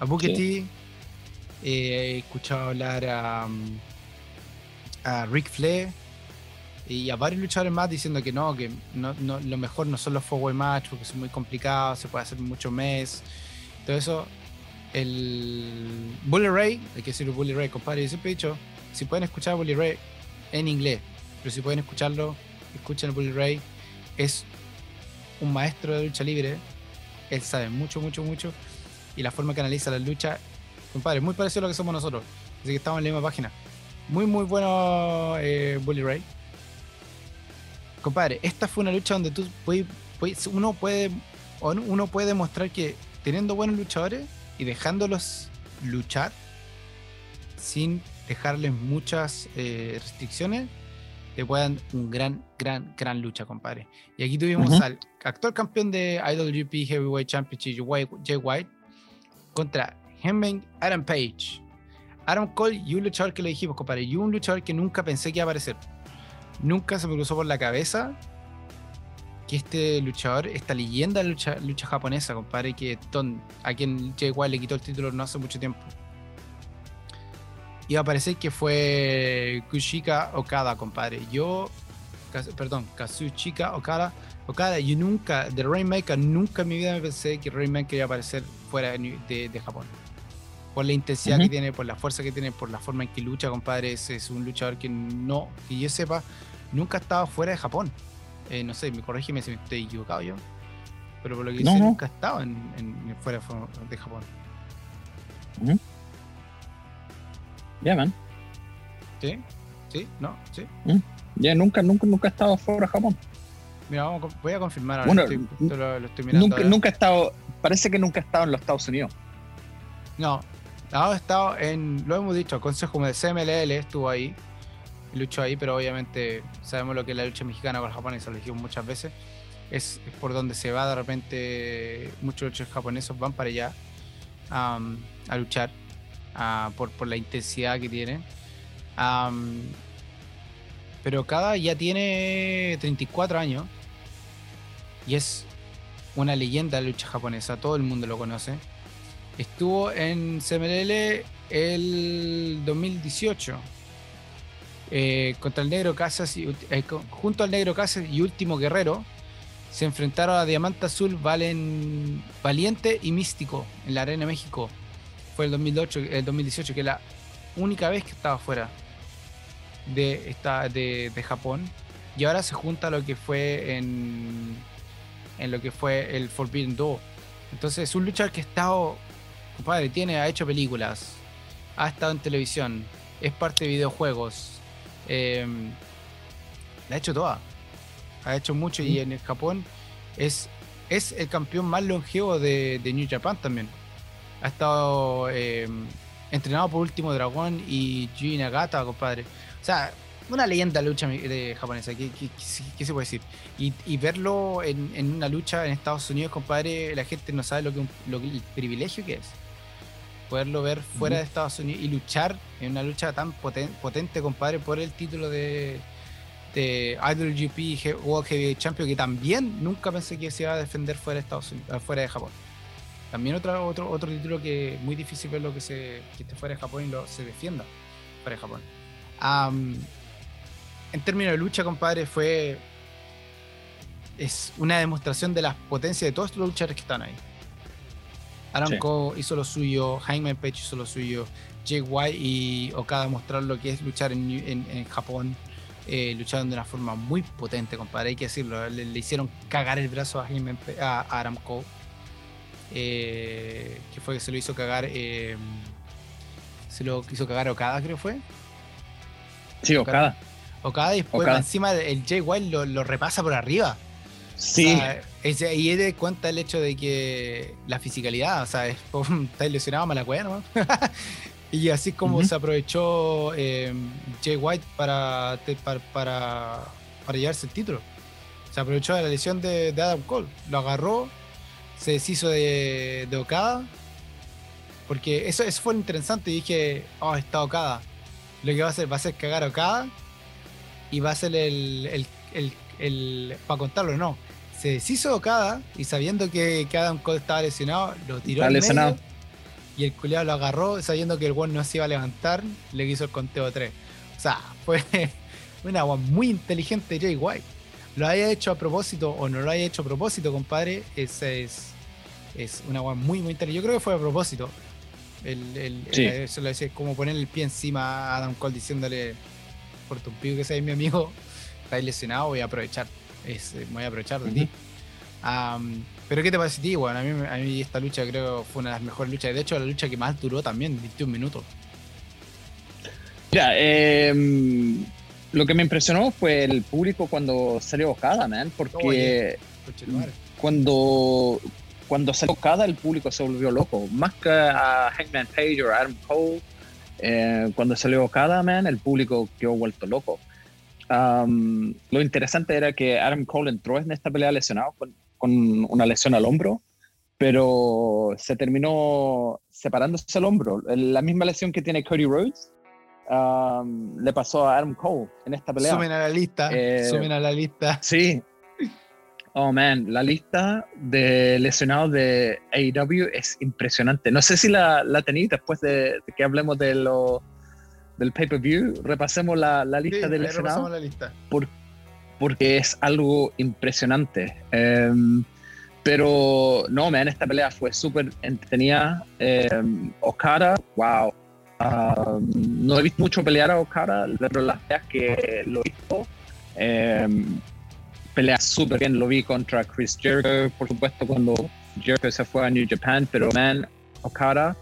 a Booker T, he escuchado hablar a, Rick Flair y a varios luchadores más diciendo que no, que no, lo mejor no son los four-way match porque son muy complicados, se puede hacer mucho mes, todo eso. El Bully Ray, hay que decirlo Bully Ray, compadre, yo siempre he dicho, si pueden escuchar Bully Ray en inglés, pero si pueden escucharlo, escuchen a Bully Ray. Es un maestro de lucha libre. Él sabe mucho, mucho, mucho. Y la forma que analiza la lucha, compadre, muy parecido a lo que somos nosotros. Así que estamos en la misma página. Muy, muy bueno eh, Bully Ray. Compadre, esta fue una lucha donde tú puedes, uno puede uno puede demostrar que teniendo buenos luchadores y dejándolos luchar sin dejarles muchas eh, restricciones, te puedan un gran, gran, gran lucha, compadre. Y aquí tuvimos al actual campeón de IWGP Heavyweight Championship, Jay White, contra Heming Adam Page. Adam Cole y un luchador que le dijimos, compadre, y un luchador que nunca pensé que iba a aparecer. Nunca se me cruzó por la cabeza que este luchador, esta leyenda de lucha, lucha japonesa, compadre, que a quien Jay White le quitó el título no hace mucho tiempo iba a parecer que fue Kushika Okada, compadre. Yo, perdón, Kazuchika Okada. Okada, yo nunca, de Rainmaker, nunca en mi vida me pensé que Rainmaker iba a aparecer fuera de, Japón. Por la intensidad que tiene, por la fuerza que tiene, por la forma en que lucha, compadre. Es, un luchador que no, que yo sepa, nunca ha estado fuera de Japón. Eh, no sé, me corrígeme si me estoy equivocado yo. Pero por lo que dice, nunca ha estado en, fuera de Japón. Ya, man. ¿Sí? ¿Sí? ¿No? ¿Sí? Ya, nunca, nunca, nunca he estado fuera de Japón. Mira, vamos, voy a confirmar ahora. Bueno, lo, estoy mirando nunca, nunca he estado, parece que nunca he estado en los Estados Unidos. No, ha estado en, lo hemos dicho, consejo de CMLL estuvo ahí, luchó ahí, pero obviamente sabemos lo que es la lucha mexicana con Japón y lo dijimos muchas veces. Es, por donde se va de repente, muchos luchadores japoneses van para allá a luchar por, por, la intensidad que tiene. pero cada ya tiene 34 años y es una leyenda la lucha japonesa, todo el mundo lo conoce. Estuvo en CMLL el 2018 eh, contra el Negro Casas y, eh, junto al Negro Casas y Último Guerrero se enfrentaron a Diamante Azul, Valen, Valiente y Místico en la Arena México fue el 2008, el 2018, que es la única vez que estaba fuera de, esta, de, Japón. Y ahora se junta lo que fue en, en lo que fue el Forbidden Door. Entonces es un luchador que ha estado, compadre, tiene, ha hecho películas, ha estado en televisión, es parte de videojuegos. Em, la ha hecho toda. Ha hecho mucho y en el Japón es, es el campeón más longevo de, de New Japan también ha estado em, entrenado por Último Dragón y Yuji Nagata, compadre. O sea, una leyenda lucha de japonesa, ¿qué, se puede decir? Y, verlo en, una lucha en Estados Unidos, compadre, la gente no sabe lo que, el privilegio que es. Poderlo ver fuera de Estados Unidos y luchar en una lucha tan potente, compadre, por el título de, de IWGP World Heavyweight Champion, que también nunca pensé que se iba a defender fuera de Estados Unidos, fuera de Japón. También otro, otro, otro título que es muy difícil verlo que, se, que esté fuera de Japón y lo, se defienda fuera de Japón. en términos de lucha, compadre, fue. Es una demostración de la potencia de todos los luchadores que están ahí. Aramco hizo lo suyo, Jaime Page hizo lo suyo, Jay White y Okada mostraron lo que es luchar en, en, Japón. Eh, lucharon de una forma muy potente, compadre, hay que decirlo. Le, hicieron cagar el brazo a, Jaime, a, a Aramco eh, que fue que se lo hizo cagar. Eh, se lo hizo cagar Okada, creo fue. Sí, Okada. Okada y después encima el Jay Wild lo, repasa por arriba. Sí. Y de cuenta el hecho de que la fisicalidad, o sea, es, está lesionado mala cueva, ¿no? y así como se aprovechó eh, Jay White para, para, para, para, llevarse el título. Se aprovechó de la lesión de, Adam Cole. Lo agarró, se deshizo de, de Okada. Porque eso, eso fue interesante. Y dije, oh, está Okada. Lo que va a hacer va a ser cagar a Okada. Y va a ser el, el, el, el para contarlo, no se deshizo Okada y sabiendo que, Adam Cole estaba lesionado, lo tiró al medio, y el culiado lo agarró sabiendo que el one no se iba a levantar, le hizo el conteo 3. O sea, fue una agua muy inteligente Jay White. Lo haya hecho a propósito o no lo haya hecho a propósito, compadre, es, es, es una agua muy, muy inteligente. Yo creo que fue a propósito. El, el, eso lo decía, como poner el pie encima a Adam Cole diciéndole, por tu pico que seas mi amigo, está lesionado, voy a aprovechar es, voy a aprovechar de ti. pero ¿qué te parece a ti? Bueno, a mí, a mí esta lucha creo fue una de las mejores luchas. De hecho, la lucha que más duró también, 21 minutos. Ya, em, lo que me impresionó fue el público cuando salió Okada, man, porque cuando, cuando salió Okada el público se volvió loco, más que a Hangman Page o Adam Cole. Eh, cuando salió Okada, man, el público quedó vuelto loco lo interesante era que Adam Cole entró en esta pelea lesionado con, una lesión al hombro, pero se terminó separándose el hombro. La misma lesión que tiene Cody Rhodes le pasó a Adam Cole en esta pelea. Sumen a la lista, eh, sumen a la lista. Sí. Oh man, la lista de lesionados de AEW es impresionante. No sé si la, la tenéis después de, de que hablemos de los del pay-per-view, repasemos la, la lista del repasemos la lista. porque es algo impresionante. Em, pero no, man, esta pelea fue súper entretenida. Okada, wow. no he visto mucho pelear a Okada, pero las peleas que lo he visto, um, pelea súper bien. Lo vi contra Chris Jericho, por supuesto, cuando Jericho se fue a New Japan, pero man, Okada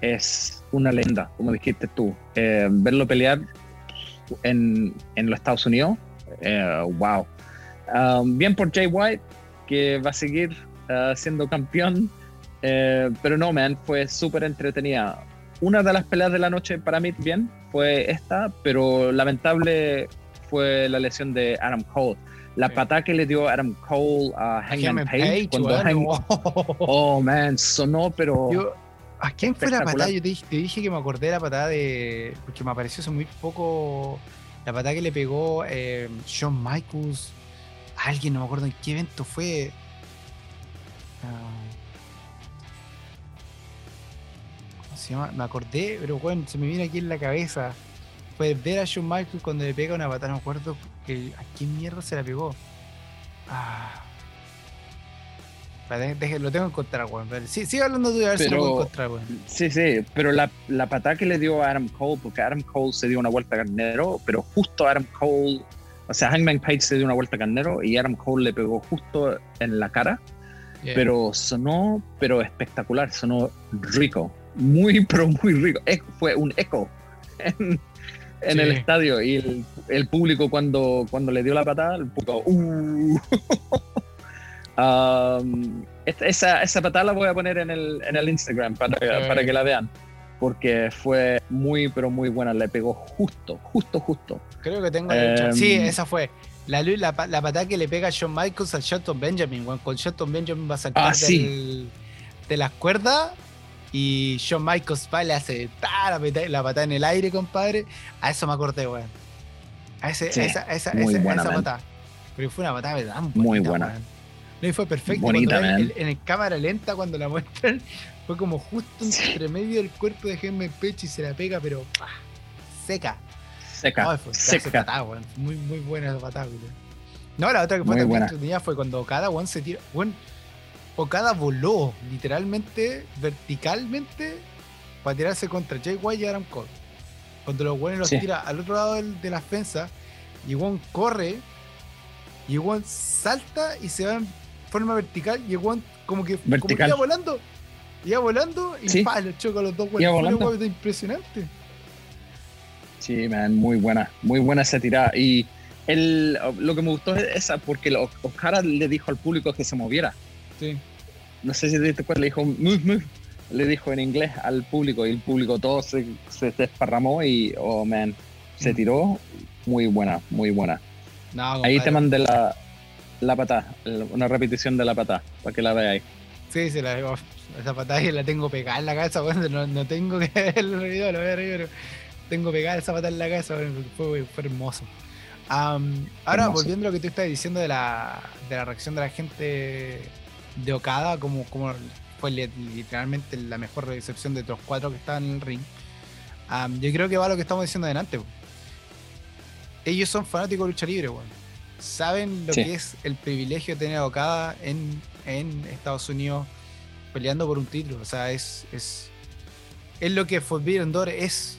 es una leyenda, como dijiste tú. Eh, verlo pelear en, en, los Estados Unidos, eh, wow. Um, bien por Jay White, que va a seguir uh, siendo campeón, eh, pero no, man, fue súper entretenida. Una de las peleas de la noche para mí bien fue esta, pero lamentable fue la lesión de Adam Cole. La patada que le dio Adam Cole a Hangman Page, oh man, sonó pero ¿A quién fue la patada? Yo te dije, que me acordé de la patada de. Porque me apareció hace muy poco. La patada que le pegó eh, Shawn Michaels. A alguien, no me acuerdo en qué evento fue. Ah. ¿Cómo se llama? Me acordé, pero bueno, se me viene aquí en la cabeza. Fue ver a Shawn Michaels cuando le pega una patada. No me acuerdo que, a quién mierda se la pegó. Ah lo tengo que encontrar, weón. Sí, sigue hablando tú a ver si lo puedo encontrar, weón. Sí, sí, pero la, la patada que le dio a Adam Cole, porque Adam Cole se dio una vuelta a carnero, pero justo Adam Cole, o sea, Hangman Page se dio una vuelta a carnero y Adam Cole le pegó justo en la cara. Pero sonó, pero espectacular, sonó rico. Muy, pero muy rico. fue un eco en, el estadio y el, el, público cuando, cuando le dio la patada, el público, uh, esa, esa patada la voy a poner en el, en el Instagram para, para que la vean. Porque fue muy, pero muy buena. Le pegó justo, justo, justo. Creo que tengo. Eh, sí, esa fue. La, la, la, patada que le pega a Shawn Michaels al Shelton Benjamin. con Shelton Benjamin va a sacar ah, de las cuerdas y Shawn Michaels va le hace la patada en el aire, compadre. A eso me acordé, weón. A ese, esa, esa, esa, esa patada. Pero fue una patada ¿verdad? Muy buena. No, y fue perfecto. Bonita, en, el cámara lenta, cuando la muestran, fue como justo entre medio del cuerpo de Jaime Pecho y se la pega, pero seca. Seca. seca. muy, muy buena esa patada, No, la otra que fue muy también fue cuando cada one se tira. Bueno, cada voló literalmente, verticalmente, para tirarse contra Jay White y Adam Cole. Cuando los buenos los tira al otro lado de la fensa, y Juan corre, y Juan salta y se va en forma vertical y el como que, vertical. iba volando. Iba volando y sí. pa, le choca a los dos huevos. impresionante. Sí, man, muy buena. Muy buena esa tirada. Y El, lo que me gustó es esa, porque Oscar le dijo al público que se moviera. Sí. No sé si te cuenta, le dijo, move, move. Le dijo en inglés al público y el público todo se, se desparramó y, oh man, se mm. tiró. Muy buena, muy buena. Ahí te mandé la, la patada, una repetición de la patada, para que la veáis. Sí, sí, la veo. Esa patada que la tengo pegada en la cabeza, bueno, no, no tengo que ver el video, lo voy a pero tengo pegada esa patada en la cabeza, fue, fue hermoso. ahora, volviendo a lo que tú estás diciendo de la, de la reacción de la gente de Okada, como, como fue literalmente la mejor recepción de los cuatro que estaban en el ring, yo creo que va a lo que estamos diciendo adelante. Ellos son fanáticos de lucha libre, bueno. Saben lo que es el privilegio de tener a Okada en, en Estados Unidos peleando por un título. O sea, es, es, es lo que Forbidden Door es.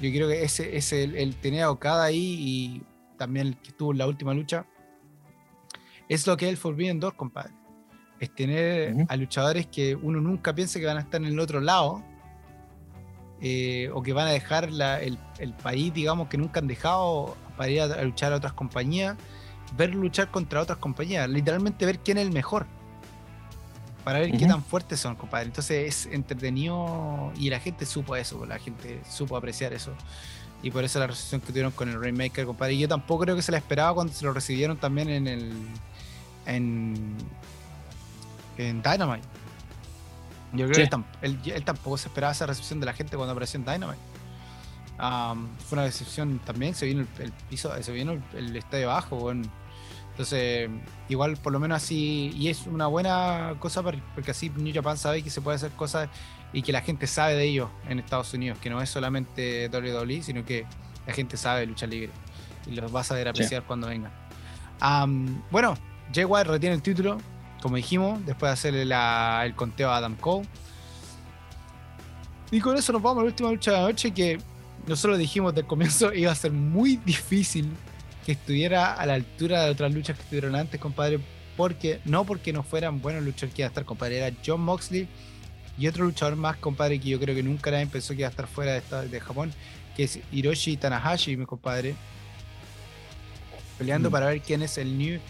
Yo creo que ese es el, el, tener a Okada ahí y también el que estuvo en la última lucha. Es lo que es el Forbidden Door, compadre. Es tener a luchadores que uno nunca piensa que van a estar en el otro lado. Eh, o que van a dejar el, el, país, digamos, que nunca han dejado para ir a, luchar a otras compañías. Ver luchar contra otras compañías. Literalmente ver quién es el mejor para ver qué tan fuertes son, compadre. Entonces es entretenido y la gente supo eso, la gente supo apreciar eso. Y por eso la recepción que tuvieron con el Rainmaker, compadre. Y yo tampoco creo que se la esperaba cuando se lo recibieron también en el. en. en Dynamite. Yo creo que él, tampoco se esperaba esa recepción de la gente cuando apareció en Dynamite. fue una recepción también, se vino el, piso, se vino el, estadio bajo, en entonces, igual por lo menos así, y es una buena cosa porque así New Japan sabe que se puede hacer cosas y que la gente sabe de ellos en Estados Unidos, que no es solamente WWE, sino que la gente sabe lucha libre y los vas a ver apreciar cuando vengan. bueno, Jay White retiene el título, como dijimos, después de hacerle el conteo a Adam Cole. Y con eso nos vamos a la última lucha de la noche que nosotros dijimos del comienzo iba a ser muy difícil que estuviera a la altura de otras luchas que estuvieron antes, compadre, porque no porque no fueran buenos luchadores que iba a estar, compadre, era John Moxley y otro luchador más, compadre, que yo creo que nunca nadie pensó que iba a estar fuera de, de Japón, que es Hiroshi Tanahashi, mi compadre, peleando mm. para ver quién es el New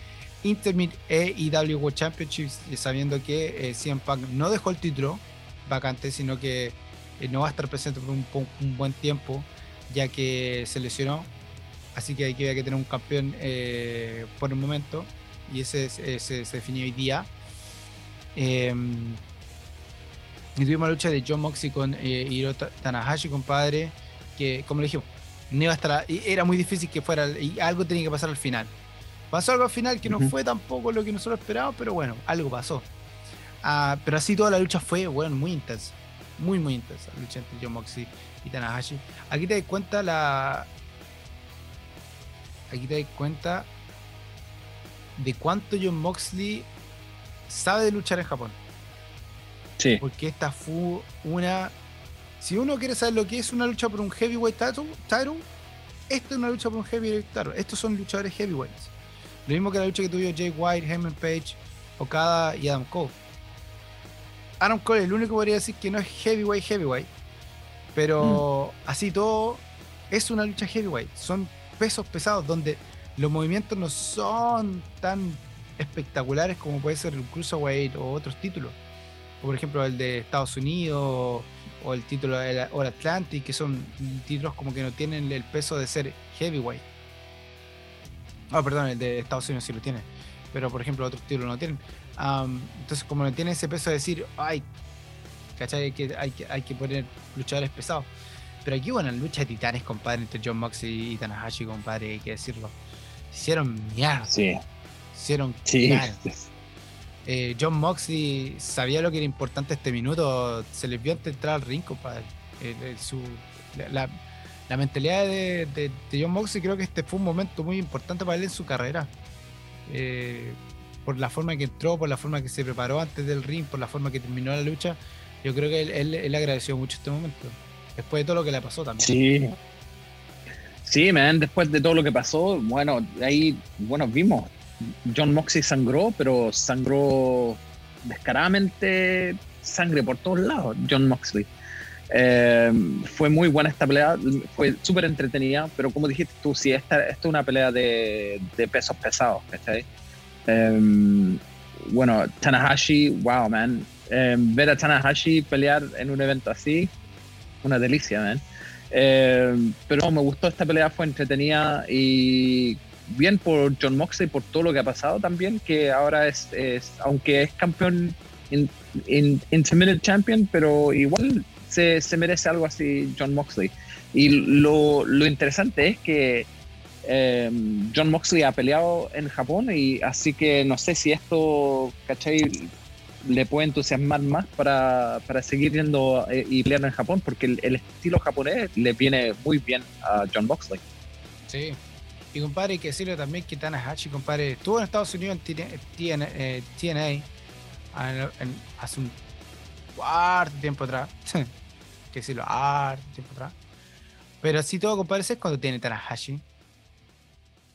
Intermediate AEW World Championship, sabiendo que eh, CM Punk no dejó el título vacante, sino que eh, no va a estar presente por un, un buen tiempo, ya que se lesionó Así que hay que, que tener un campeón eh, por un momento. Y ese, se definió hoy día. Em, tuvimos la lucha de John Moxley con eh, Hiro Tanahashi, compadre. Que, como le dijimos, no iba a estar, era muy difícil que fuera. Y algo tenía que pasar al final. Pasó algo al final que no fue tampoco lo que nosotros esperábamos, pero bueno, algo pasó. Ah, pero así toda la lucha fue, bueno, muy intensa. Muy, muy intensa la lucha entre John Moxley y Tanahashi. Aquí te das cuenta la, aquí te das cuenta de cuánto John Moxley sabe de luchar en Japón. Sí. Porque esta fue una. Si uno quiere saber lo que es una lucha por un heavyweight title, esto es una lucha por un heavyweight title. Estos son luchadores heavyweights. Lo mismo que la lucha que tuvo Jay White, Heyman Page, Okada y Adam Cole. Adam Cole es el único que podría decir que no es heavyweight, heavyweight. Pero mm. así todo, es una lucha heavyweight. Son pesos pesados donde los movimientos no son tan espectaculares como puede ser el Cruiserweight o otros títulos. por ejemplo el de Estados Unidos o el título del All Atlantic, que son títulos como que no tienen el peso de ser heavyweight. Ah, perdón, el de Estados Unidos sí lo tiene. Pero por ejemplo otros títulos no tienen. entonces como no tiene ese peso de decir, ay, ¿cachai? Hay que, hay que, hay que poner luchadores pesados. Pero aquí, bueno, lucha de titanes, compadre, entre John Moxley y Tanahashi, compadre, hay que decirlo. Hicieron mierda. Sí. Hicieron sí. Eh, John Moxley sabía lo que era importante este minuto. Se les vio antes entrar al ring, compadre. su, la, mentalidad de, John Moxley creo que este fue un momento muy importante para él en su carrera. Eh, por la forma que entró, por la forma que se preparó antes del ring, por la forma que terminó la lucha. Yo creo que él, él agradeció mucho este momento. Después de todo lo que le pasó también. Sí. Sí, man, después de todo lo que pasó, bueno, ahí, bueno, vimos, John Moxley sangró, pero sangró descaradamente sangre por todos lados, John Moxley. Eh, fue muy buena esta pelea, fue súper entretenida, pero como dijiste tú, sí, esta, esta es una pelea de, de pesos pesados, ¿cachai? Eh, bueno, Tanahashi, wow, man. Eh, ver a Tanahashi pelear en un evento así, una delicia, man. pero me gustó esta pelea, fue entretenida y bien por John Moxley, por todo lo que ha pasado también, que ahora es, es aunque es campeón in, in, Intermittent Champion, pero igual se, merece algo así John Moxley. Y lo, lo interesante es que eh, John Moxley ha peleado en Japón y así que no sé si esto, ¿cachai? Le puede entusiasmar más para, para seguir yendo eh, y peleando en Japón, porque el, estilo japonés le viene muy bien a John Moxley. Sí, y compadre, hay que decirle también que Tanahashi, compadre, estuvo en Estados Unidos en TNA, eh, hace un harto tiempo atrás. que decirlo, harto tiempo atrás. Pero así todo, compadre, es cuando tiene Tanahashi.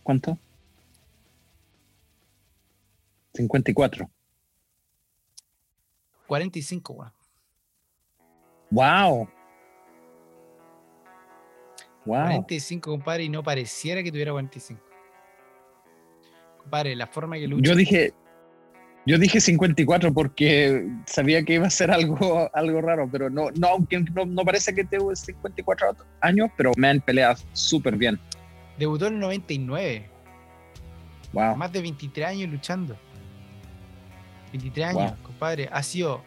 ¿Cuánto? 54. 45, weón. Wow. Wow. 45, compadre, y no pareciera que tuviera 45. Compadre, la forma que lucha. Yo dije, yo dije 54 porque sabía que iba a ser algo, algo raro, pero no, no aunque no, no parece que tengo 54 años, pero me han peleado súper bien. Debutó en el 99. Wow. Más de 23 años luchando. 23 años, wow. compadre. Ha sido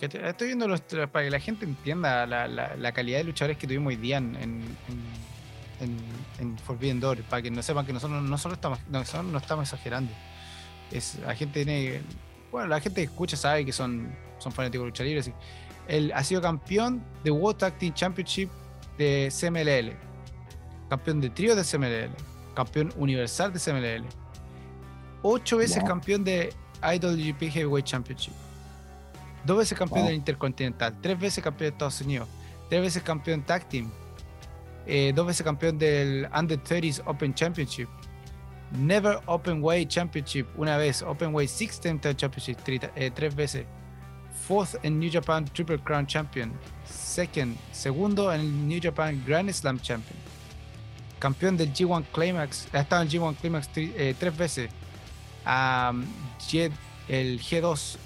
Estoy viendo los, para que la gente entienda la, la, la, calidad de luchadores que tuvimos hoy día en, en, en, en Forbidden Door, para que no sepan que nosotros no solo estamos, no, nosotros no estamos exagerando. Es, la gente tiene, bueno, la gente que escucha sabe que son, son fanáticos de lucha libre. Así. Él ha sido campeón de World Tag Team Championship de CMLL, campeón de trío de CMLL, campeón universal de CMLL, ocho veces wow. campeón de IWGP Heavyweight Championship dos veces campeón wow. del Intercontinental, tres veces campeón de Estados Unidos, tres veces campeón Tag Team, eh, dos veces campeón del Under 30s Open Championship, Never Open Weight Championship, una vez, Open Weight Six Time Championship, eh, tres veces, fourth en New Japan Triple Crown Champion, second, segundo en New Japan Grand Slam Champion, campeón del G1 Climax, ha estado en el G1 Climax eh, tres veces, um, el G2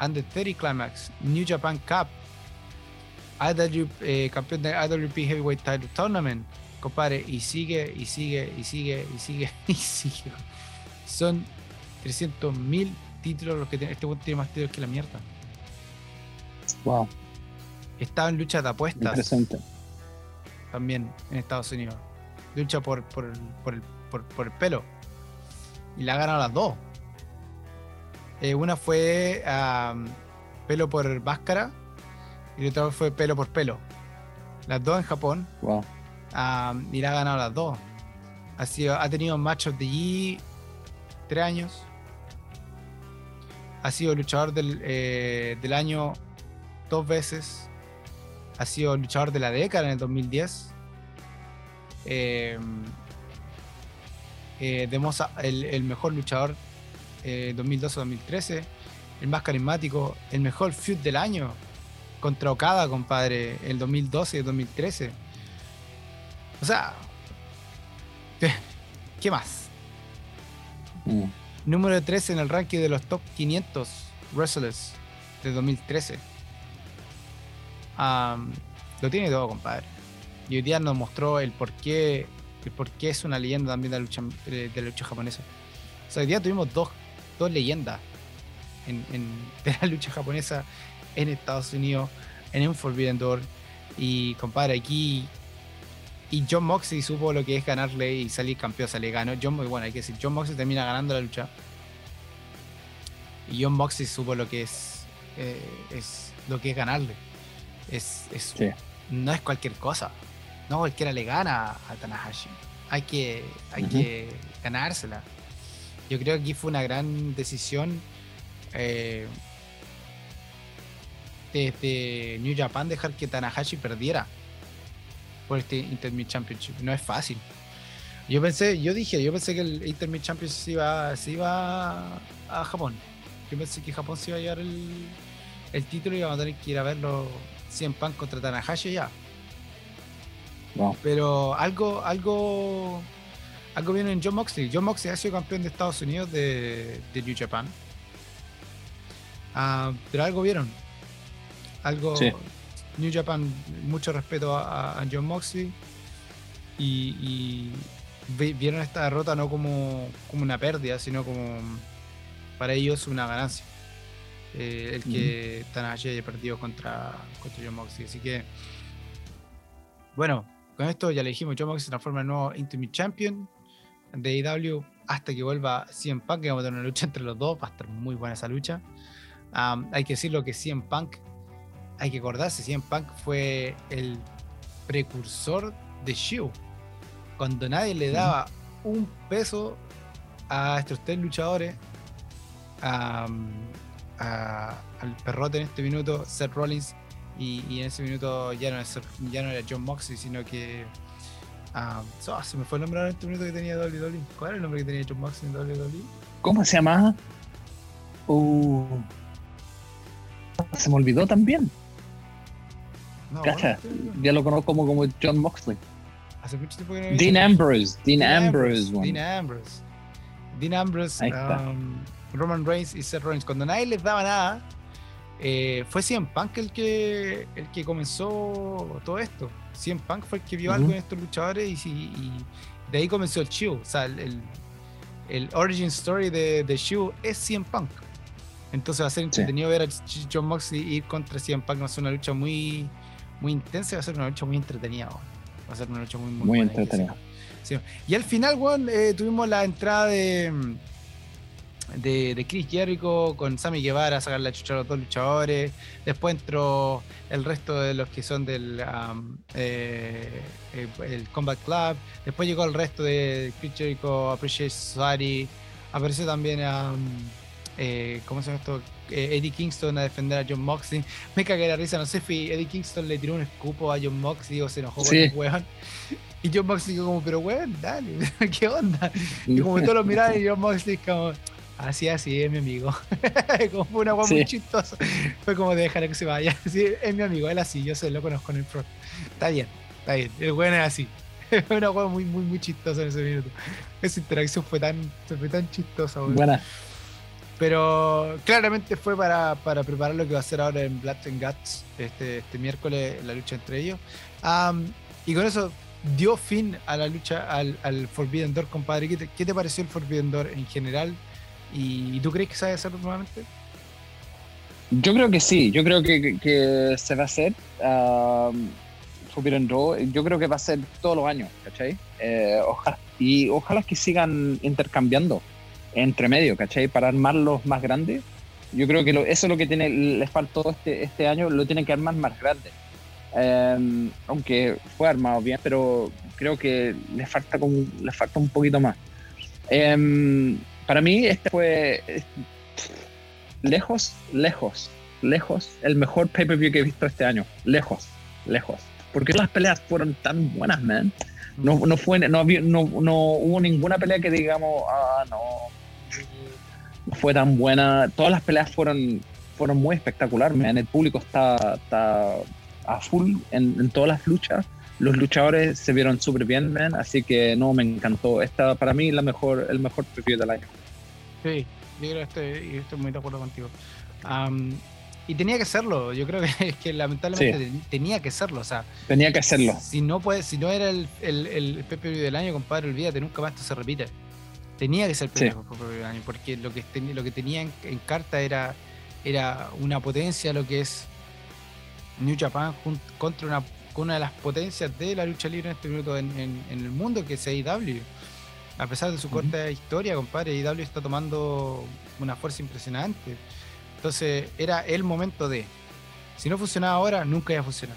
Under 30 Climax, New Japan Cup, IW, eh, campeón de IWP Heavyweight Title Tournament, compadre, y sigue, y sigue, y sigue, y sigue, y sigue. Son 300 mil títulos los que tiene. Este tiene más títulos que la mierda. Wow. Estaba en lucha de apuestas. También en Estados Unidos. Lucha por, por, por, el, por, por el pelo. Y la ganan las dos. Eh, una fue um, pelo por máscara y la otra fue pelo por pelo. Las dos en Japón. Wow. Um, y la ha ganado las dos. Ha, sido, ha tenido Match of the Year tres años. Ha sido luchador del, eh, del año dos veces. Ha sido luchador de la década en el 2010. Eh, eh, el, mejor luchador eh, 2012-2013, el más carismático, el mejor feud del año contra Okada, compadre, el 2012 y el 2013. O sea, ¿qué, qué más? Mm. Número 13 en el ranking de los top 500 wrestlers de 2013. Um, lo tiene todo, compadre. Y hoy día nos mostró el por qué, el por qué es una leyenda también de la lucha, de la lucha japonesa. O sea, hoy día tuvimos dos dos leyendas en, en, de la lucha japonesa en Estados Unidos, en un Forbidden Door. Y compadre, aquí. Y John Moxley supo lo que es ganarle y salir campeón, se le ganó. John, bueno, hay que decir, John Moxley termina ganando la lucha. Y John Moxley supo lo que es, eh, es lo que es ganarle. Es, es sí. no es cualquier cosa. No cualquiera le gana a Tanahashi. Hay que, hay uh -huh. que ganársela. Yo creo que aquí fue una gran decisión eh, desde New Japan dejar que Tanahashi perdiera por este Intermediate Championship. No es fácil. Yo pensé, yo dije, yo pensé que el Intermediate Championship se iba, se iba a Japón. Yo pensé que Japón se iba a llevar el, el título y íbamos a tener que ir a verlo CM Punk contra Tanahashi ya. No. Pero algo, algo, algo viene en John Moxley. John Moxley ha sido campeón de Estados Unidos de, de New Japan. Ah, pero algo vieron. Algo. Sí. New Japan, mucho respeto a, a John Moxley. Y, y vi- vieron esta derrota no como, como una pérdida, sino como para ellos una ganancia. Eh, el que Tanahashi haya perdido contra, contra John Moxley. Así que, bueno, con esto ya le dijimos, John Moxley se transforma en nuevo Intimate Champion de AEW hasta que vuelva CM Punk, que vamos a tener una lucha entre los dos, va a estar muy buena esa lucha. Hay que decirlo que CM Punk, hay que acordarse, CM Punk fue el precursor de Shield, cuando nadie le daba un peso a estos tres luchadores, a- al perrote en este minuto, Seth Rollins, y, y en ese minuto ya no, es ya no era John Moxley, sino que so- se me fue el nombre ahora en este minuto que tenía WWE. ¿Cuál era el nombre que tenía John Moxley en WWE? ¿Cómo se llama? Uh, se me olvidó también. No, Cacha, bueno, ya lo conozco como, como John Moxley. hace mucho tiempo que no Dean Ambrose. Dean, Ambrose. Dean Ambrose. Dean Ambrose, Ahí está. um, Roman Reigns y Seth Rollins. Cuando nadie les daba nada, eh, fue CM Punk el que, el que comenzó todo esto. CM Punk fue el que vio algo en estos luchadores y, de ahí comenzó el Shield. O sea, el, el- el origin story de, de Shield es CM Punk. Entonces va a ser entretenido ver a John Moxley ir contra CM Punk. Va a ser una lucha muy, muy intensa y va a ser una lucha muy entretenida. weón. Va a ser una lucha muy, muy, Muy entretenida. Sí. Y al final, weón, eh, tuvimos la entrada de, de, de Chris Jericho con Sammy Guevara a sacar la chucha a los dos luchadores. Después entró el resto de los que son del um, eh, eh, el Combat Club. Después llegó el resto de Chris Jericho Appreciate Society. Apareció también um, eh, ¿cómo se llama esto? Eh, Eddie Kingston a defender a John Moxley. Me cagué la risa, no sé si Eddie Kingston le tiró un escupo a John Moxley o se enojó Sí. con el weón. Y John Moxley como, pero weón, dale, ¿qué onda? Y como todos lo miraban y John Moxley como, así, así, es mi amigo. como fue una weá muy chistosa. Fue como, déjale que se vaya. Sí, es mi amigo, él así, yo se lo conozco en el front. Está bien, está bien, el weón es así. Fue una weá muy, muy, muy chistosa en ese minuto. Esa interacción fue tan, fue tan chistosa, weón. Buena. Pero claramente fue para, para preparar lo que va a ser ahora en Blood and Guts este, este miércoles, la lucha entre ellos. Am, y con eso dio fin a la lucha al, al Forbidden Door, compadre. ¿Qué te, qué te pareció el Forbidden Door en general? ¿Y, tú crees que se va a hacer nuevamente? Yo creo que sí, yo creo que, que- que se va a hacer. um, Forbidden Door, yo creo que va a ser todos los años, ¿cachai? Eh, ojalá, y ojalá que sigan intercambiando entre medio, ¿cachai? Para armarlos más grandes. Yo creo que lo- eso es lo que tiene, les faltó este, este año, lo tienen que armar más grande. Eh, aunque fue armado bien, pero creo que les falta, como, les falta un poquito más. Eh, para mí, este fue eh, lejos, lejos, lejos, el mejor pay-per-view que he visto este año. Lejos, lejos. Porque las peleas fueron tan buenas, man. No, no, fue, no, no, no hubo ninguna pelea que digamos, ah, no fue tan buena. Todas las peleas fueron, fueron muy espectaculares, man. El público está, está a full en, en todas las luchas. Los luchadores se vieron súper bien, man. Así que no, me encantó. Esta para mí la mejor, el mejor preview del año. Sí, yo creo que estoy, yo estoy muy de acuerdo contigo. Am, y tenía que serlo, yo creo que, que lamentablemente ten- tenía que serlo. O sea, Tenía que hacerlo. Si no, puede, si no era el, el, el del año, compadre, olvídate, nunca más esto se repite. Tenía que ser el Sí. porque lo que, ten- lo que tenía en, en carta era, era una potencia, lo que es New Japan contra una, una de las potencias de la lucha libre en este minuto en, en- en el mundo, que es AEW. A pesar de su corta historia, compadre, AEW está tomando una fuerza impresionante. Entonces, era el momento de. Si no funcionaba ahora, nunca iba a funcionar.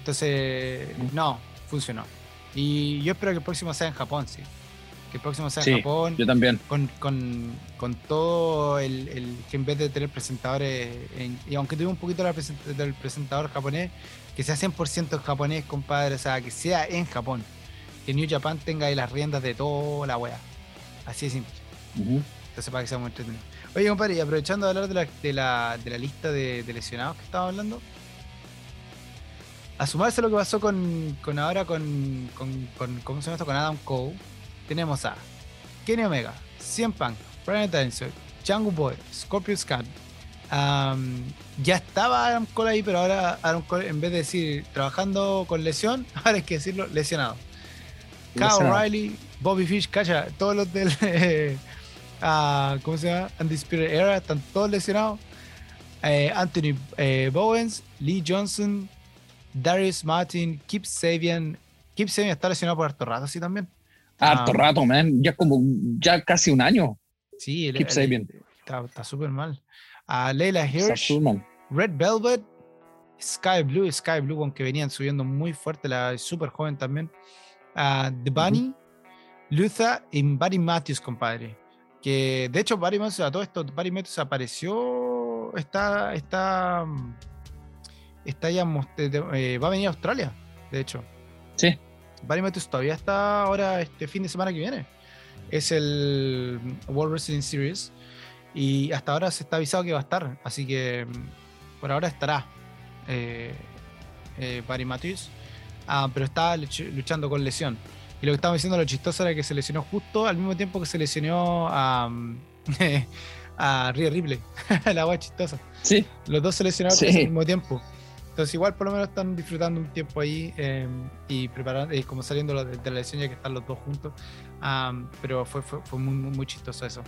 Entonces, no, funcionó. Y yo espero que el próximo sea en Japón, sí. Que el próximo sea Sí, en Japón, Yo también. con, con, con todo el, el- que en vez de tener presentadores, en- y aunque tuve un poquito la present- del presentador japonés, que sea 100% en japonés, compadre, o sea, que sea en Japón. Que New Japan tenga ahí las riendas de toda la wea. Así de simple. Ujú. Entonces, para que sea muy entretenido. Oye, compadre, y aprovechando de hablar de la, de la, de la lista de, de lesionados que estaba hablando, a sumarse a lo que pasó con, con ahora con, con, con, ¿cómo se llama esto? con Adam Cole, tenemos a Kenny Omega, CM Punk, Brian Danielson, Django Boy, Scorpio Scan. Um, ya estaba Adam Cole ahí, pero ahora Adam Cole, en vez de decir trabajando con lesión, ahora hay que decirlo lesionado. Kyle. O'Reilly, Bobby Fish, cacha, todos los del. eh, ah, ¿Cómo se llama? Undisputed Era, están todos lesionados. Eh, Anthony eh, Bowens, Lee Johnson, Darius Martin, Kip Sabian. Kip Sabian está lesionado por harto rato, así también. Harto Ah. rato, man. Ya como, ya casi un año. Sí, el- Kip el- Sabian. Está súper mal. A Leila Hirsch. Red Velvet, Sky Blue, Sky Blue, aunque venían subiendo muy fuerte, la súper joven también. A The Bunny, Luther y Barry Matthews, compadre. Que de hecho, Barry Matthews, a todo esto, Barry Matthews apareció, está, está, mm, está ya, eh, va a venir a Australia, de hecho. Sí. Barry Matthews todavía está ahora este fin de semana que viene. Es el World Wrestling Series. Y hasta ahora se está avisado que va a estar. Así que mm, por ahora estará eh, eh, Barry Matthews. Ah, pero está luch- luchando con lesión. Y lo que estamos diciendo, lo chistoso era que se lesionó justo al mismo tiempo que se lesionó a, mm, a Rhea Ripley. La agua chistosa. Sí, Los dos se lesionaron Sí. al mismo tiempo. Entonces igual por lo menos están disfrutando un tiempo ahí eh, y preparando, y como saliendo de, la lesión ya que están los dos juntos. Pero fue, fue, muy, muy, chistoso eso,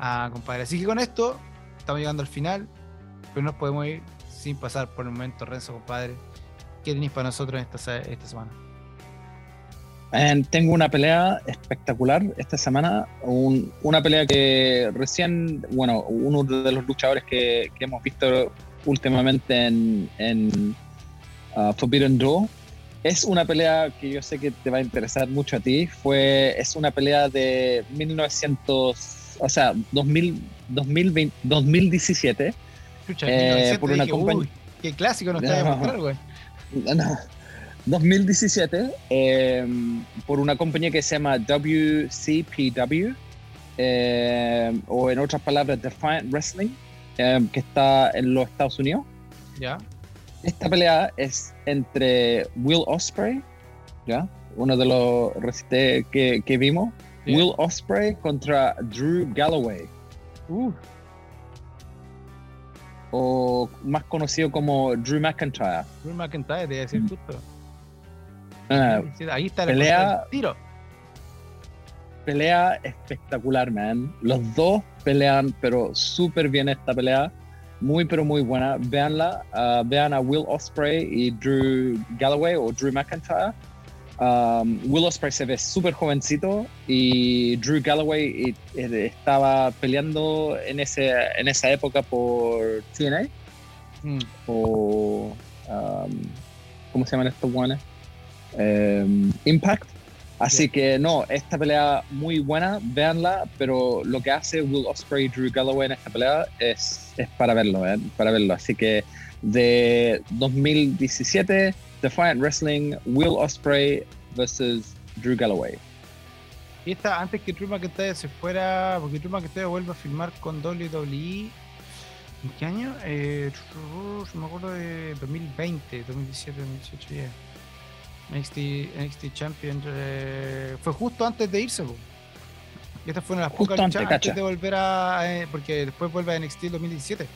Ah, compadre. Así que con esto estamos llegando al final, pero no nos podemos ir sin pasar por el momento, Renzo, compadre. ¿Qué tenéis para nosotros esta, esta semana? Tengo una pelea espectacular esta semana. un- una pelea que recién, bueno, uno de los luchadores que hemos visto últimamente en, en uh, Forbidden Door. Es una pelea que yo sé que te va a interesar mucho a ti. Fue, es una pelea de 1900, o sea, 2000, 2020, 2017. Chucha, Eh, 1900, por una dije, compañ- "Uy, qué clásico nos está No. güey. No, 2017 eh, por una compañía que se llama WCPW eh, o en otras palabras Defiant Wrestling eh, que está en los Estados Unidos. Ya, Esta pelea es entre Will Osprey, ¿ya? uno de los recientes que, que vimos. Will Osprey contra Drew Galloway Uh, o más conocido como Drew McIntyre. Drew McIntyre, te iba a decir justo. Ah, Sí, Ahí está la pelea- tiro. Pelea espectacular, man. Los dos pelean, pero súper bien esta pelea. Muy, pero muy buena. Veanla. ah, vean a Will Osprey y Drew Galloway o Drew McIntyre. Um, Will Osprey se ve súper jovencito y Drew Galloway eh, estaba peleando en, ese, en esa época por TNA Mm, o um, ¿cómo se llaman estos guanes? Um, Impact. Así Sí. que no, esta pelea muy buena, véanla, pero lo que hace Will Osprey y Drew Galloway en esta pelea es, es para verlo, ¿eh? para verlo. Así que de 2017, Defiant Wrestling, Will Osprey versus Drew Galloway. Y esta, antes que Drew McIntyre se fuera, porque Drew McIntyre vuelve a filmar con WWE. ¿En qué año? Eh, me acuerdo de 2020, 2017, 2018, ya. NXT, NXT Champion. eh, fue justo antes de irse, po. Y esta fue una de las pocas antes, antes de volver a. eh, porque después vuelve a NXT 2017.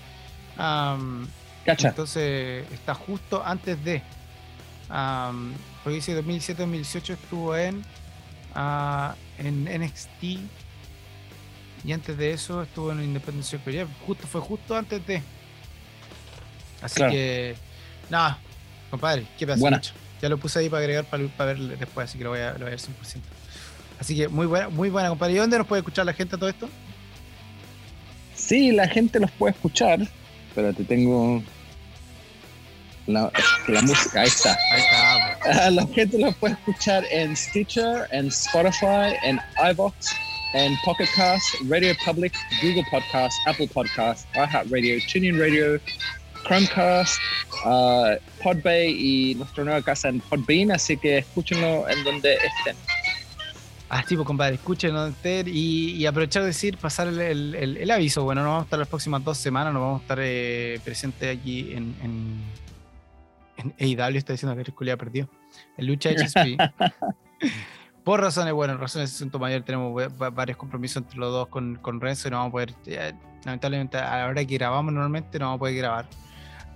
Am, ¿Cacha? entonces está justo antes de. am, porque dice 2017-2018 estuvo en, ah, en NXT. Y antes de eso estuvo en Independence Superior. Justo, fue justo antes de. Así Claro. que. Nada, compadre, qué pasa. Buena. Ya lo puse ahí para agregar para, para ver después, así que lo voy a, lo voy a ver 100%. Así que muy buena, muy buena, compadre. ¿Y dónde nos puede escuchar la gente todo esto? Sí, la gente los puede escuchar, pero te tengo la, la música, ahí está. Ahí está. Ah, la gente los puede escuchar en Stitcher, en Spotify, en iVoox, en Pocket Cast, Radio Public, Google Podcast, Apple Podcast, iHeartRadio, TuneIn Radio, Chromecast, uh, Podbay y nuestra nueva casa en Podbean, así que escúchenlo en donde estén. Ah, tipo, compadre, escuchen donde estén y, y aprovechar de decir, pasar el, el- el- el aviso. Bueno, no vamos a estar las próximas dos semanas, no vamos a estar eh, presentes aquí en, en, en AEW está diciendo que Culia perdió. En lucha HSP. por razones, bueno, razones de asunto mayor, tenemos varios compromisos entre los dos con, con Renzo y no vamos a poder, lamentablemente, a la hora que grabamos normalmente no vamos a poder grabar.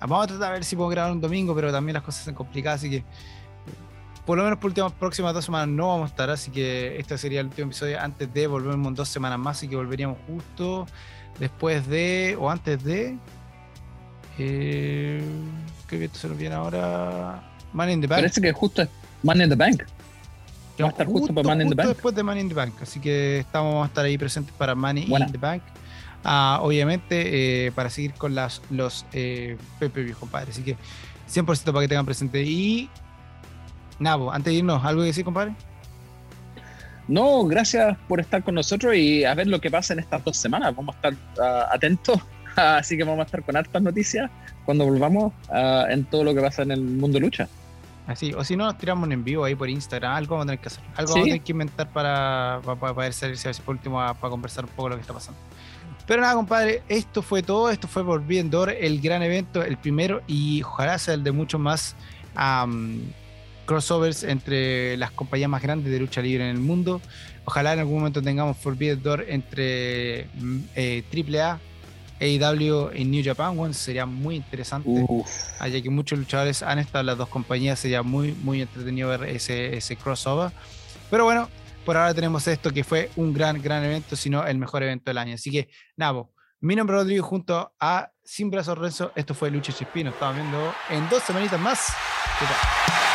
Vamos a tratar de ver si puedo grabar un domingo, pero también las cosas son complicadas, así que por lo menos por las próximas dos semanas no vamos a estar, así que este sería el último episodio antes de volvernos en dos semanas más, así que volveríamos justo después de, o antes de, eh, creo que esto se nos viene ahora, Man in the Bank. Parece que justo es Man in the Bank. Va a estar justo, para Man in the Bank. después de Man in the Bank, así que estamos, vamos a estar ahí presentes para Money in the Bank. Ah, obviamente, eh, para seguir con las, los eh, Pepe compadre. Así que 100% para que tengan presente. Y Nabo, antes de irnos, ¿algo que decir, compadre? No, gracias por estar con nosotros y a ver lo que pasa en estas dos semanas. Vamos a estar ah, atentos, así que vamos a estar con hartas noticias cuando volvamos ah, en todo lo que pasa en el mundo de lucha. Así, o si no, nos tiramos en vivo ahí por Instagram, algo vamos a tener que hacer, algo vamos a tener que inventar para, para, poder salir, si por último, para conversar un poco lo que está pasando. Pero nada, compadre, esto fue todo. Esto fue por Viendor, el gran evento, el primero, y ojalá sea el de muchos más crossovers entre las compañías más grandes de lucha libre en el mundo. Ojalá en algún momento tengamos Forbidden Door entre mm, eh, AAA, AEW y New Japan One. Sería muy interesante. Allá que muchos luchadores han estado en las dos compañías, sería muy, muy entretenido ver ese, ese crossover. Pero bueno, por ahora tenemos esto que fue un gran, gran evento, sino el mejor evento del año. Así que, Nabo, mi nombre es Rodrigo junto a Sin Brazos Renzo. Esto fue Lucha Chispino. Estamos viendo en dos semanitas más. ¿Qué tal?